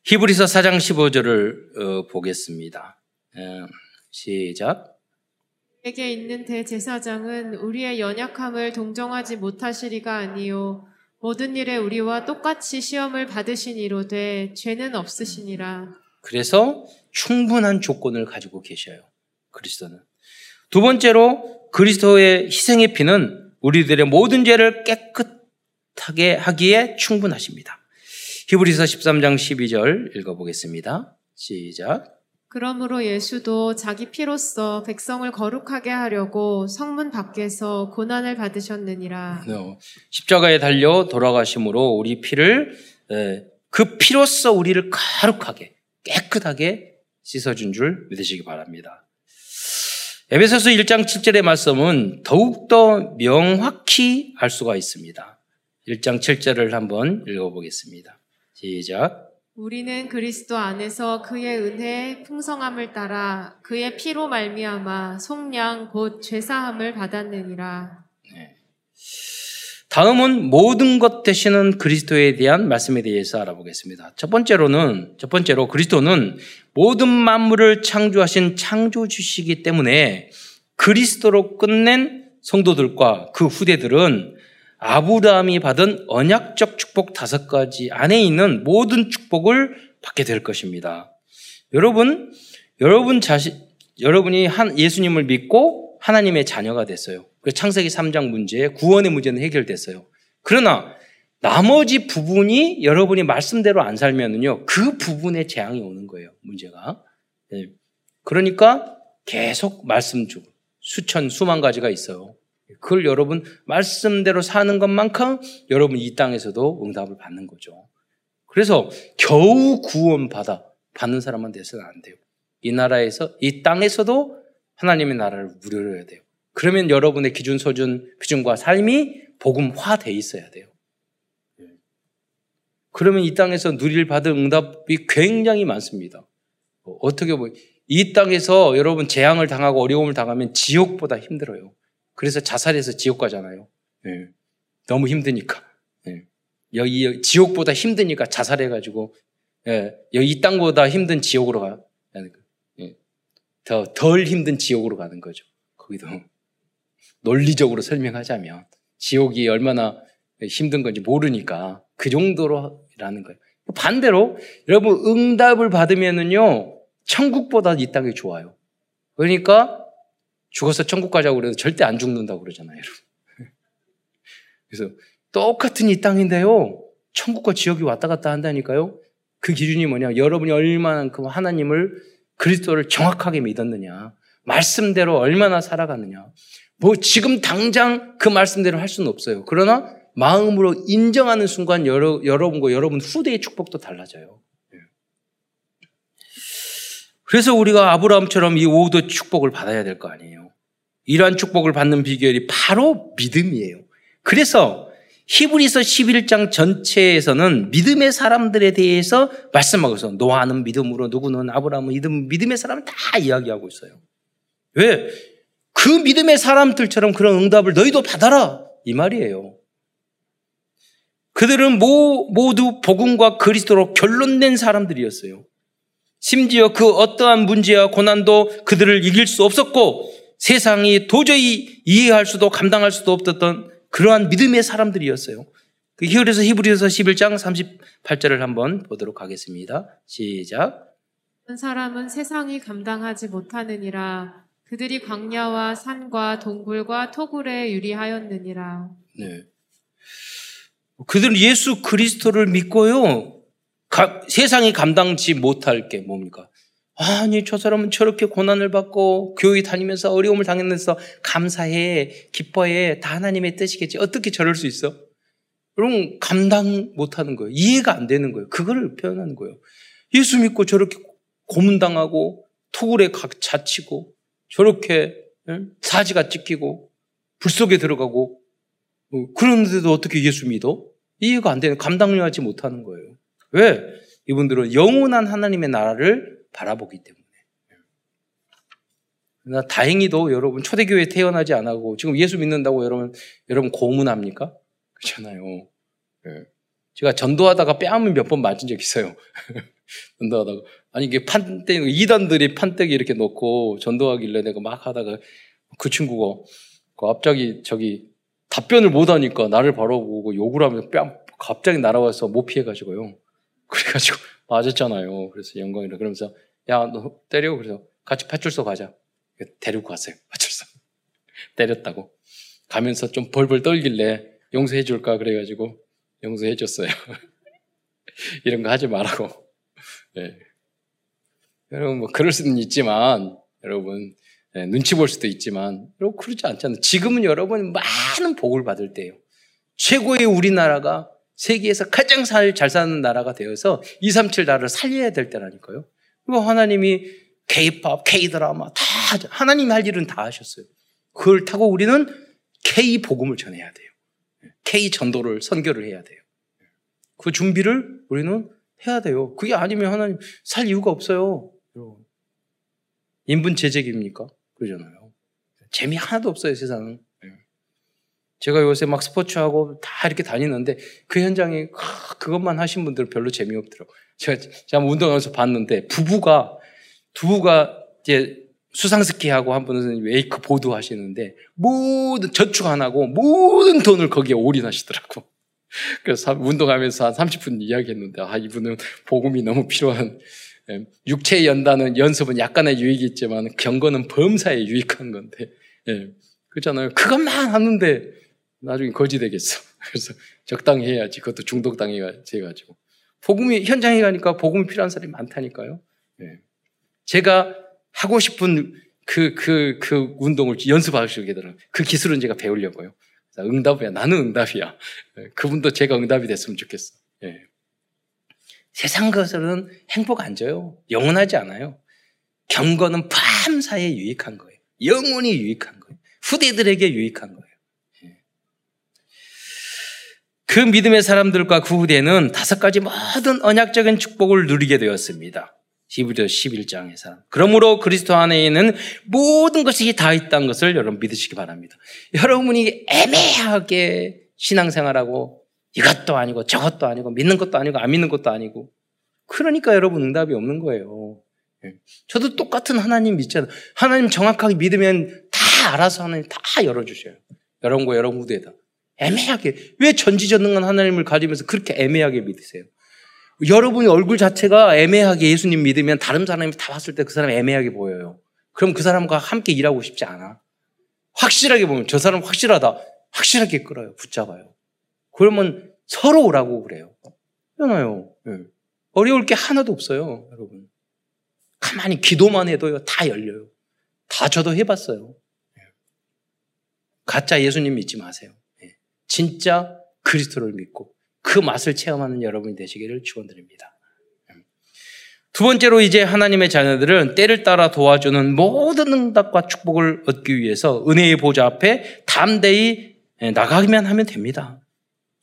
히브리서 4장 15절을 어, 보겠습니다. 어, 시작. 에게 있는 대제사장은 우리의 연약함을 동정하지 못하시리가 아니요 모든 일에 우리와 똑같이 시험을 받으시니로되 죄는 없으시니라. 그래서 충분한 조건을 가지고 계셔요. 그리스도는. 두 번째로 그리스도의 희생의 피는 우리들의 모든 죄를 깨끗하게 하기에 충분하십니다. 히브리서 13장 12절 읽어보겠습니다. 시작. 그러므로 예수도 자기 피로써 백성을 거룩하게 하려고 성문 밖에서 고난을 받으셨느니라. 네, 십자가에 달려 돌아가심으로 우리 피를 그 피로써 우리를 거룩하게 깨끗하게 씻어준 줄 믿으시기 바랍니다. 에베소서 1장 7절의 말씀은 더욱더 명확히 알 수가 있습니다. 1장 7절을 한번 읽어보겠습니다. 시작. 우리는 그리스도 안에서 그의 은혜 풍성함을 따라 그의 피로 말미암아 속량 곧 죄사함을 받았느니라. 네. 다음은 모든 것 되시는 그리스도에 대한 말씀에 대해서 알아보겠습니다. 첫 번째로는 첫 번째로 그리스도는 모든 만물을 창조하신 창조주시기 때문에 그리스도로 끝낸 성도들과 그 후대들은 아브라함이 받은 언약적 축복 다섯 가지 안에 있는 모든 축복을 받게 될 것입니다. 여러분, 여러분 자신, 여러분이 한 예수님을 믿고 하나님의 자녀가 됐어요. 그 창세기 3장 문제, 구원의 문제는 해결됐어요. 그러나 나머지 부분이 여러분이 말씀대로 안 살면은요, 그 부분에 재앙이 오는 거예요, 문제가. 네. 그러니까 계속 말씀 중 수천, 수만 가지가 있어요. 그걸 여러분 말씀대로 사는 것만큼 여러분 이 땅에서도 응답을 받는 거죠. 그래서 겨우 구원받아 받는 사람만 돼서는 안 돼요. 이 나라에서 이 땅에서도 하나님의 나라를 누려야 돼요. 그러면 여러분의 기준 소준 표준과 삶이 복음화돼 있어야 돼요. 그러면 이 땅에서 누릴 받을 응답이 굉장히 많습니다. 어떻게 보면 이 땅에서 여러분 재앙을 당하고 어려움을 당하면 지옥보다 힘들어요. 그래서 자살해서 지옥 가잖아요. 예. 너무 힘드니까. 예. 여기 지옥보다 힘드니까 자살해가지고 예. 여기 이 땅보다 힘든 지옥으로 가. 예. 더덜 힘든 지옥으로 가는 거죠. 거기도 논리적으로 설명하자면 지옥이 얼마나 힘든 건지 모르니까 그 정도로라는 거예요. 반대로 여러분 응답을 받으면은요 천국보다 이 땅이 좋아요. 그러니까 죽어서 천국 가자고 그래도 절대 안 죽는다고 그러잖아요, 여러분. 그래서 똑같은 이 땅인데요. 천국과 지옥이 왔다 갔다 한다니까요. 그 기준이 뭐냐? 여러분이 얼마만큼 하나님을 그리스도를 정확하게 믿었느냐? 말씀대로 얼마나 살아갔느냐? 뭐 지금 당장 그 말씀대로 할 수는 없어요. 그러나 마음으로 인정하는 순간 여러, 여러분과 여러분 후대의 축복도 달라져요. 예. 그래서 우리가 아브라함처럼 이 오도 축복을 받아야 될 거 아니에요. 이러한 축복을 받는 비결이 바로 믿음이에요. 그래서 히브리서 11장 전체에서는 믿음의 사람들에 대해서 말씀하고 있어. 노아는 믿음으로 누구는 아브라함은 믿음, 믿음의 사람을 다 이야기하고 있어요. 왜? 그 믿음의 사람들처럼 그런 응답을 너희도 받아라. 이 말이에요. 그들은 모, 모두 복음과 그리스도로 결론낸 사람들이었어요. 심지어 그 어떠한 문제와 고난도 그들을 이길 수 없었고 세상이 도저히 이해할 수도 감당할 수도 없었던 그러한 믿음의 사람들이었어요. 그래서 히브리서 11장 38절을 한번 보도록 하겠습니다. 시작. 한 사람은 세상이 감당하지 못하느니라 그들이 광야와 산과 동굴과 토굴에 유리하였느니라. 네. 그들은 예수 그리스도를 믿고요. 가, 세상이 감당치 못할 게 뭡니까? 아니, 저 사람은 저렇게 고난을 받고 교회 다니면서 어려움을 당했면서 감사해, 기뻐해, 다 하나님의 뜻이겠지. 어떻게 저럴 수 있어? 그럼 감당 못 하는 거예요. 이해가 안 되는 거예요. 그거를 표현하는 거예요. 예수 믿고 저렇게 고문당하고 토굴에 각 자치고 저렇게 사지가 찍히고 불 속에 들어가고 뭐 그런데도 어떻게 예수 믿어? 이해가 안 되는 감당하지 못하는 거예요. 왜? 이분들은 영원한 하나님의 나라를 바라보기 때문에. 나 다행히도 여러분 초대교회 태어나지 않고 지금 예수 믿는다고 여러분 여러분 고문합니까? 그렇잖아요. 네. 제가 전도하다가 뺨을 몇 번 맞은 적 있어요. 전도하다가 아니 이게 판때 이단들이 판때기 이렇게 놓고 전도하길래 내가 막 하다가 그 친구가 갑자기 저기 답변을 못 하니까 나를 바로 보고 욕을 하면서 뺨 갑자기 날아와서 못 피해가지고요. 그래가지고 맞았잖아요. 그래서 영광이라 그러면서 야 너 때려 그래서 같이 파출소 가자. 데리고 갔어요. 파출소 때렸다고 가면서 좀 벌벌 떨길래 용서해 줄까 그래가지고 용서해 줬어요. 이런 거 하지 말라고. 네. 여러분 뭐 그럴 수는 있지만 여러분 네, 눈치 볼 수도 있지만 여러분 그렇지 않잖아요. 지금은 여러분 많은 복을 받을 때예요. 최고의 우리나라가 세계에서 가장 잘 사는 나라가 되어서 237 나라를 살려야 될 때라니까요. 그리고 하나님이 K-팝, K-드라마 다 하나님이 할 일은 다 하셨어요. 그걸 타고 우리는 K 복음을 전해야 돼요. K 전도를 선교를 해야 돼요. 그 준비를 우리는 해야 돼요. 그게 아니면 하나님 살 이유가 없어요. 인분 재직입니까? 그러잖아요. 재미 하나도 없어요, 세상은. 예. 제가 요새 막 스포츠하고 다 이렇게 다니는데 그 현장에 그것만 하신 분들은 별로 재미없더라고요. 제가, 제가 운동하면서 봤는데 부부가, 두부가 이제 수상스키하고 한 분은 웨이크 보드 하시는데 모든 저축 안 하고 모든 돈을 거기에 올인하시더라고. 그래서 운동하면서 한 30분 이야기했는데 아 이분은 복음이 너무 필요한 예, 육체 연다는 연습은 약간의 유익이 있지만 경건은 범사에 유익한 건데 예, 그렇잖아요. 그것만 하는데 나중에 거지 되겠어. 그래서 적당히 해야지. 그것도 중독당해 가지고 복음이 현장에 가니까 복음이 필요한 사람이 많다니까요. 예. 제가 하고 싶은 그, 그, 그 운동을 연습하시게 되더라고요. 그 기술은 제가 배우려고요. 응답이야. 나는 응답이야. 예, 그분도 제가 응답이 됐으면 좋겠어. 예. 세상 것은 행복 안 줘요. 영원하지 않아요. 경건은 밤사에 유익한 거예요. 영원히 유익한 거예요. 후대들에게 유익한 거예요. 예. 그 믿음의 사람들과 그 후대는 다섯 가지 모든 언약적인 축복을 누리게 되었습니다. 히브리서 11장에서. 그러므로 그리스도 안에 있는 모든 것이 다 있다는 것을 여러분 믿으시기 바랍니다. 여러분이 애매하게 신앙생활하고 이것도 아니고 저것도 아니고 믿는 것도 아니고 안 믿는 것도 아니고 그러니까 여러분 응답이 없는 거예요. 예. 저도 똑같은 하나님 믿잖아요. 하나님 정확하게 믿으면 다 알아서 하나님 다 열어주셔요. 여러분과 여러분 후대에다. 애매하게. 왜 전지전능한 하나님을 가지면서 그렇게 애매하게 믿으세요? 여러분이 얼굴 자체가 애매하게 예수님 믿으면 다른 사람이 다 봤을 때 그 사람 애매하게 보여요. 그럼 그 사람과 함께 일하고 싶지 않아. 확실하게 보면 저 사람 확실하다. 확실하게 끌어요. 붙잡아요. 그러면 서로 오라고 그래요. 그러나요? 네. 어려울 게 하나도 없어요, 여러분. 가만히 기도만 해도요, 다 열려요. 다 저도 해봤어요. 네. 가짜 예수님 믿지 마세요. 네. 진짜 그리스도를 믿고 그 맛을 체험하는 여러분이 되시기를 축원드립니다. 두 번째로 이제 하나님의 자녀들은 때를 따라 도와주는 모든 응답과 축복을 얻기 위해서 은혜의 보좌 앞에 담대히 나가기만 하면 됩니다.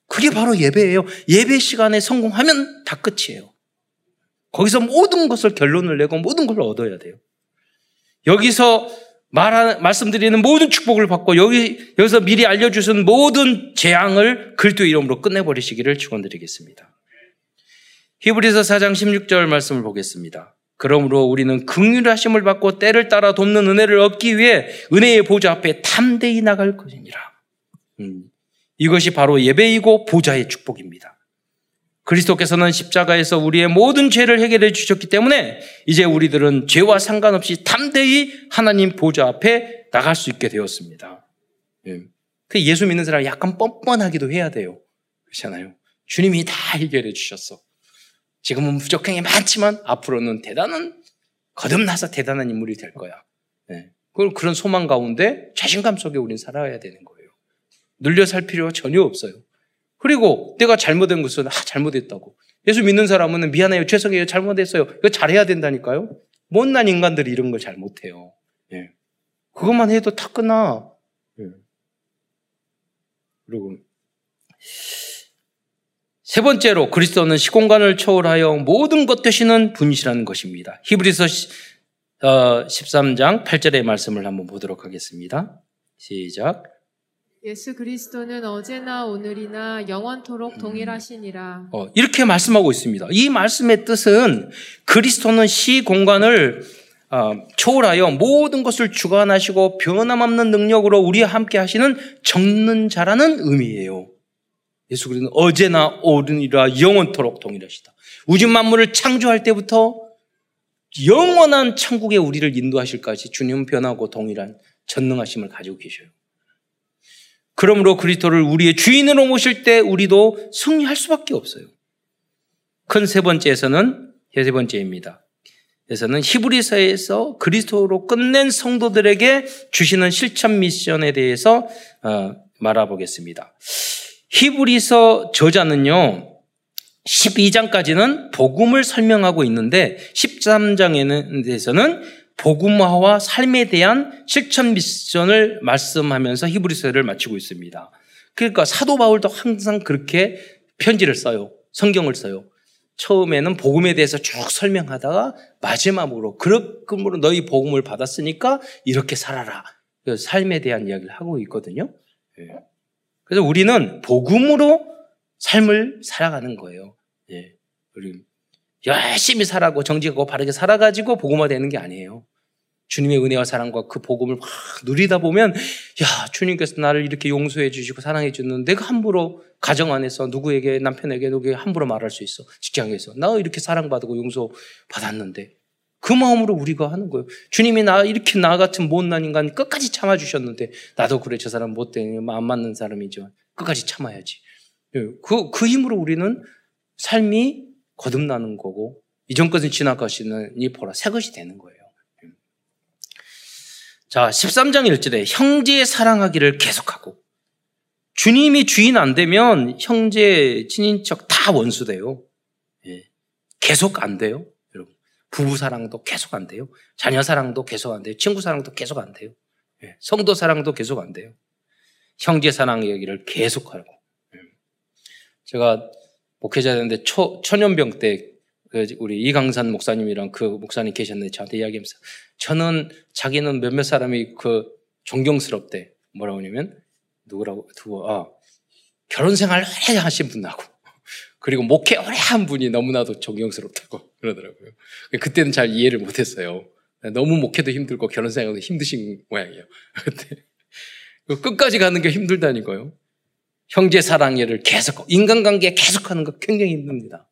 그게 바로 예배예요. 예배 시간에 성공하면 다 끝이에요. 거기서 모든 것을 결론을 내고 모든 걸 얻어야 돼요. 여기서 말, 말씀드리는 모든 축복을 받고 여기, 여기서 미리 알려주신 모든 재앙을 그리스도 이름으로 끝내버리시기를 축원드리겠습니다. 히브리서 4장 16절 말씀을 보겠습니다. 그러므로 우리는 극률하심을 받고 때를 따라 돕는 은혜를 얻기 위해 은혜의 보좌 앞에 담대히 나갈 것이니라. 음, 이것이 바로 예배이고 보좌의 축복입니다. 그리스도께서는 십자가에서 우리의 모든 죄를 해결해 주셨기 때문에 이제 우리들은 죄와 상관없이 담대히 하나님 보좌 앞에 나갈 수 있게 되었습니다. 예. 그 예수 믿는 사람 약간 뻔뻔하기도 해야 돼요. 그렇잖아요. 주님이 다 해결해 주셨어. 지금은 부족한 게 많지만 앞으로는 대단한 거듭나서 대단한 인물이 될 거야. 네. 그런 소망 가운데 자신감 속에 우린 살아야 되는 거예요. 늘려 살 필요가 전혀 없어요. 그리고 내가 잘못된 것은 아 잘못했다고. 예수 믿는 사람은 미안해요, 죄송해요, 잘못했어요. 이거 잘해야 된다니까요. 못난 인간들이 이런 걸 잘 못해요. 예. 그것만 해도 다 끝나. 예. 그리고 세 번째로 그리스도는 시공간을 초월하여 모든 것 되시는 분이시라는 것입니다. 히브리서 13장 8절의 말씀을 한번 보도록 하겠습니다. 시작. 예수 그리스도는 어제나 오늘이나 영원토록 동일하시니라. 어, 이렇게 말씀하고 있습니다. 이 말씀의 뜻은 그리스도는 시 공간을 어, 초월하여 모든 것을 주관하시고 변함없는 능력으로 우리와 함께 하시는 적는 자라는 의미예요. 예수 그리스도는 어제나 오늘이라 영원토록 동일하시다. 우주 만물을 창조할 때부터 영원한 천국에 우리를 인도하실까지 주님은 변하고 동일한 전능하심을 가지고 계셔요. 그러므로 그리스도를 우리의 주인으로 모실 때 우리도 승리할 수밖에 없어요. 큰 세 번째에서는 세 번째입니다. 에서는 히브리서에서 그리스도로 끝낸 성도들에게 주시는 실천 미션에 대해서 어, 말아보겠습니다. 히브리서 저자는요, 12장까지는 복음을 설명하고 있는데 13장에는 대해서는 복음화와 삶에 대한 실천 미션을 말씀하면서 히브리서를 마치고 있습니다. 그러니까 사도 바울도 항상 그렇게 편지를 써요. 성경을 써요. 처음에는 복음에 대해서 쭉 설명하다가 마지막으로 그러므로 너희 복음을 받았으니까 이렇게 살아라. 그 삶에 대한 이야기를 하고 있거든요. 예. 그래서 우리는 복음으로 삶을 살아가는 거예요. 예. 우리 열심히 살아고 정직하고 바르게 살아가지고 복음화 되는 게 아니에요. 주님의 은혜와 사랑과 그 복음을 막 누리다 보면 야 주님께서 나를 이렇게 용서해 주시고 사랑해 주는 내가 함부로 가정 안에서 누구에게 남편에게 누구에게 함부로 말할 수 있어 직장에서 나 이렇게 사랑받고 용서 받았는데 그 마음으로 우리가 하는 거예요. 주님이 나 이렇게 나 같은 못난 인간 끝까지 참아 주셨는데 나도 그래 저 사람 못되니 안 맞는 사람이지만 끝까지 참아야지. 그, 그 힘으로 우리는 삶이 거듭나는 거고 이전 것은 지나가시는 이 보라 새 것이 되는 거예요. 자, 13장 1절에 형제 사랑하기를 계속하고 주님이 주인 안 되면 형제, 친인척 다 원수돼요. 예. 계속 안 돼요. 여러분. 부부 사랑도 계속 안 돼요. 자녀 사랑도 계속 안 돼요. 친구 사랑도 계속 안 돼요. 예. 성도 사랑도 계속 안 돼요. 형제 사랑 얘기를 계속하고. 예. 제가 목회자였는데 초, 천연병 때그 우리 이강산 목사님이랑 그 목사님 계셨는데 저한테 이야기하면서 저는 자기는 몇몇 사람이 그 존경스럽대. 뭐라고 하냐면 누구라고 두고 아 결혼 생활 오래 하신 분하고 그리고 목회 오래 한 분이 너무나도 존경스럽다고 그러더라고요. 그때는 잘 이해를 못했어요. 너무 목회도 힘들고 결혼 생활도 힘드신 모양이에요. 그때 끝까지 가는 게 힘들다니까요. 형제 사랑을 계속 인간관계 계속하는 거 굉장히 힘듭니다.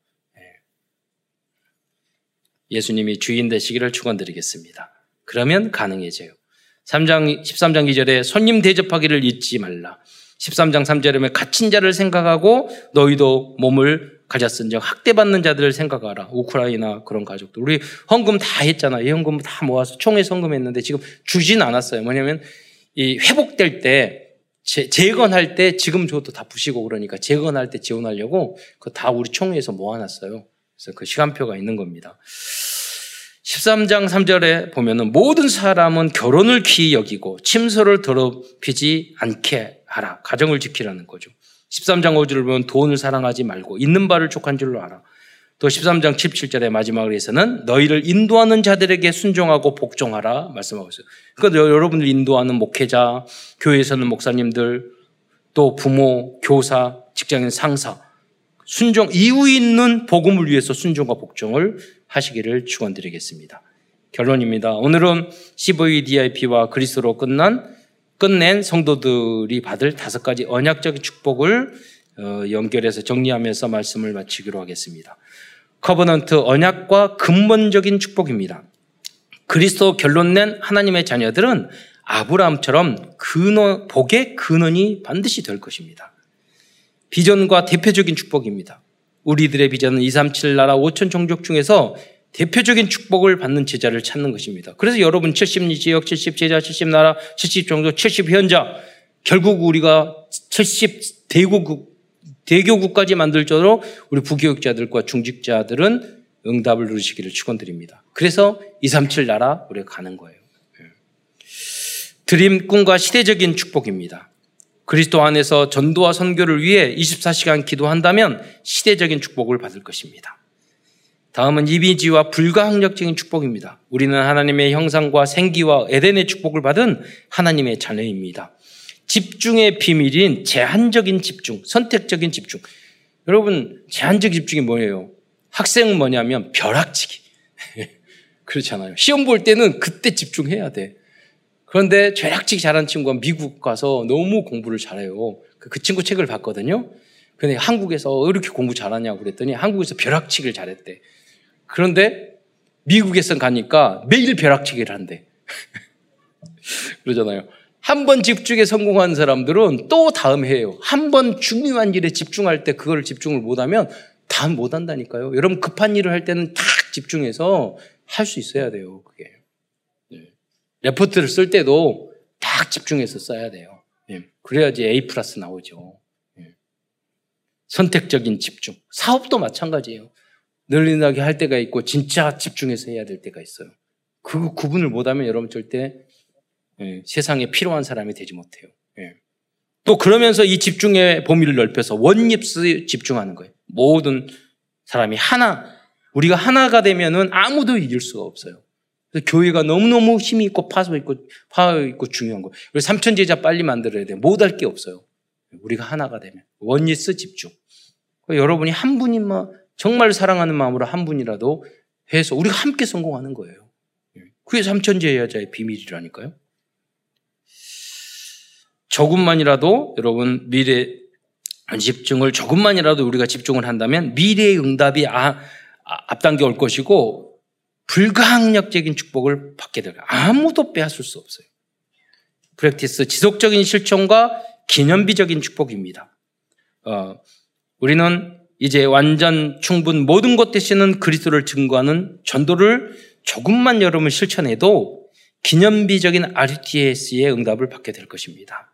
예수님이 주인 되시기를 축원드리겠습니다. 그러면 가능해져요. 3장 13장 2절에 손님 대접하기를 잊지 말라. 13장 3절에 갇힌 자를 생각하고 너희도 몸을 가졌은즉 학대받는 자들을 생각하라. 우크라이나 그런 가족들. 우리 헌금 다 했잖아. 이 헌금 다 모아서 총회 헌금했는데 지금 주진 않았어요. 뭐냐면 이 회복될 때 재, 재건할 때 지금 저것도 다 부시고 그러니까 재건할 때 지원하려고 그 다 우리 총회에서 모아놨어요. 그래서 그 시간표가 있는 겁니다. 13장 3절에 보면은 모든 사람은 결혼을 귀히 여기고 침소를 더럽히지 않게 하라. 가정을 지키라는 거죠. 13장 5절을 보면 돈을 사랑하지 말고 있는 바를 족한 줄로 알아. 또 13장 17절의 마지막에서는 너희를 인도하는 자들에게 순종하고 복종하라 말씀하고 있어요. 그러니까 여러분들 인도하는 목회자, 교회에서는 목사님들, 또 부모, 교사, 직장인 상사, 순종, 이유 있는 복음을 위해서 순종과 복종을 하시기를 축원드리겠습니다. 결론입니다. 오늘은 CVDIP와 그리스도로 끝난 끝낸 성도들이 받을 다섯 가지 언약적인 축복을 어, 연결해서 정리하면서 말씀을 마치기로 하겠습니다. covenant 언약과 근본적인 축복입니다. 그리스도 결론 낸 하나님의 자녀들은 아브라함처럼 근원, 복의 근원이 반드시 될 것입니다. 비전과 대표적인 축복입니다. 우리들의 비전은 237 나라 5천 종족 중에서 대표적인 축복을 받는 제자를 찾는 것입니다. 그래서 여러분 70 지역, 70 제자, 70 나라, 70 종족, 70 현자 결국 우리가 70 대국 대교국까지 만들 정도로 우리 부교육자들과 중직자들은 응답을 누리시기를 축원드립니다. 그래서 237 나라 우리가 가는 거예요. 예. 드림 꿈과 시대적인 축복입니다. 그리스도 안에서 전도와 선교를 위해 24시간 기도한다면 시대적인 축복을 받을 것입니다. 다음은 이미지와 불가항력적인 축복입니다. 우리는 하나님의 형상과 생기와 에덴의 축복을 받은 하나님의 자녀입니다. 집중의 비밀인 제한적인 집중, 선택적인 집중. 여러분, 제한적 집중이 뭐예요? 학생은 뭐냐면 벼락치기. 그렇잖아요. 시험 볼 때는 그때 집중해야 돼. 그런데 벼락치기 잘하는 친구가 미국 가서 너무 공부를 잘해요. 그, 그 친구 책을 봤거든요. 근데 한국에서 왜 이렇게 공부 잘하냐고 그랬더니 한국에서 벼락치기를 잘했대. 그런데 미국에서 가니까 매일 벼락치기를 한대. 그러잖아요. 한 번 집중에 성공한 사람들은 또 다음 해요. 한 번 중요한 일에 집중할 때 그걸 집중을 못하면 다음 못 한다니까요. 여러분 급한 일을 할 때는 탁 집중해서 할 수 있어야 돼요. 그게. 네. 레포트를 쓸 때도 딱 집중해서 써야 돼요. 네. 그래야지 A 플러스 나오죠. 네. 선택적인 집중. 사업도 마찬가지예요. 늘리나게 할 때가 있고 진짜 집중해서 해야 될 때가 있어요. 그 구분을 못하면 여러분 절대 예, 세상에 필요한 사람이 되지 못해요. 예. 또 그러면서 이 집중의 범위를 넓혀서 oneness 집중하는 거예요. 모든 사람이 하나, 우리가 하나가 되면은 아무도 이길 수가 없어요. 교회가 너무너무 힘이 있고 파서 있고 파워 있고 중요한 거예요. 우리 삼천 제자 빨리 만들어야 돼. 못할 게 없어요. 우리가 하나가 되면 oneness 집중. 여러분이 한 분이만 정말 사랑하는 마음으로 한 분이라도 해서 우리가 함께 성공하는 거예요. 그게 삼천 제자의 비밀이라니까요. 조금만이라도 여러분 미래 집중을 조금만이라도 우리가 집중을 한다면 미래의 응답이 아, 아, 앞당겨 올 것이고 불가항력적인 축복을 받게 될 거예요. 아무도 빼앗을 수 없어요. 프랙티스 지속적인 실천과 기념비적인 축복입니다. 어, 우리는 이제 완전 충분 모든 것 대신은 그리스도를 증거하는 전도를 조금만 여러분 실천해도 기념비적인 RTS의 응답을 받게 될 것입니다.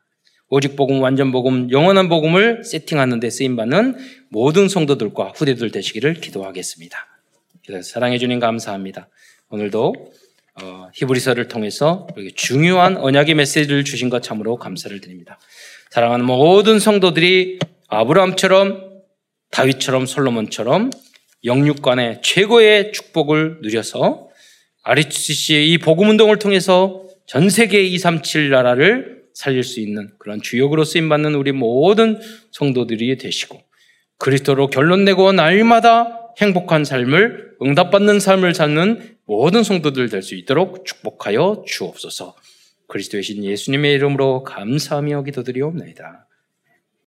오직 복음, 완전 복음, 영원한 복음을 세팅하는 데 쓰임 받는 모든 성도들과 후대들 되시기를 기도하겠습니다. 사랑해 주님 감사합니다. 오늘도 어, 히브리서를 통해서 중요한 언약의 메시지를 주신 것 참으로 감사를 드립니다. 사랑하는 모든 성도들이 아브라함처럼 다윗처럼 솔로몬처럼 영육간의 최고의 축복을 누려서 RHC의 이 복음 운동을 통해서 전 세계 237 나라를 살릴 수 있는 그런 주역으로 쓰임 받는 우리 모든 성도들이 되시고 그리스도로 결론 내고 날마다 행복한 삶을 응답받는 삶을 사는 모든 성도들 될 수 있도록 축복하여 주옵소서. 그리스도의 신 예수님의 이름으로 감사하며 기도드리옵나이다.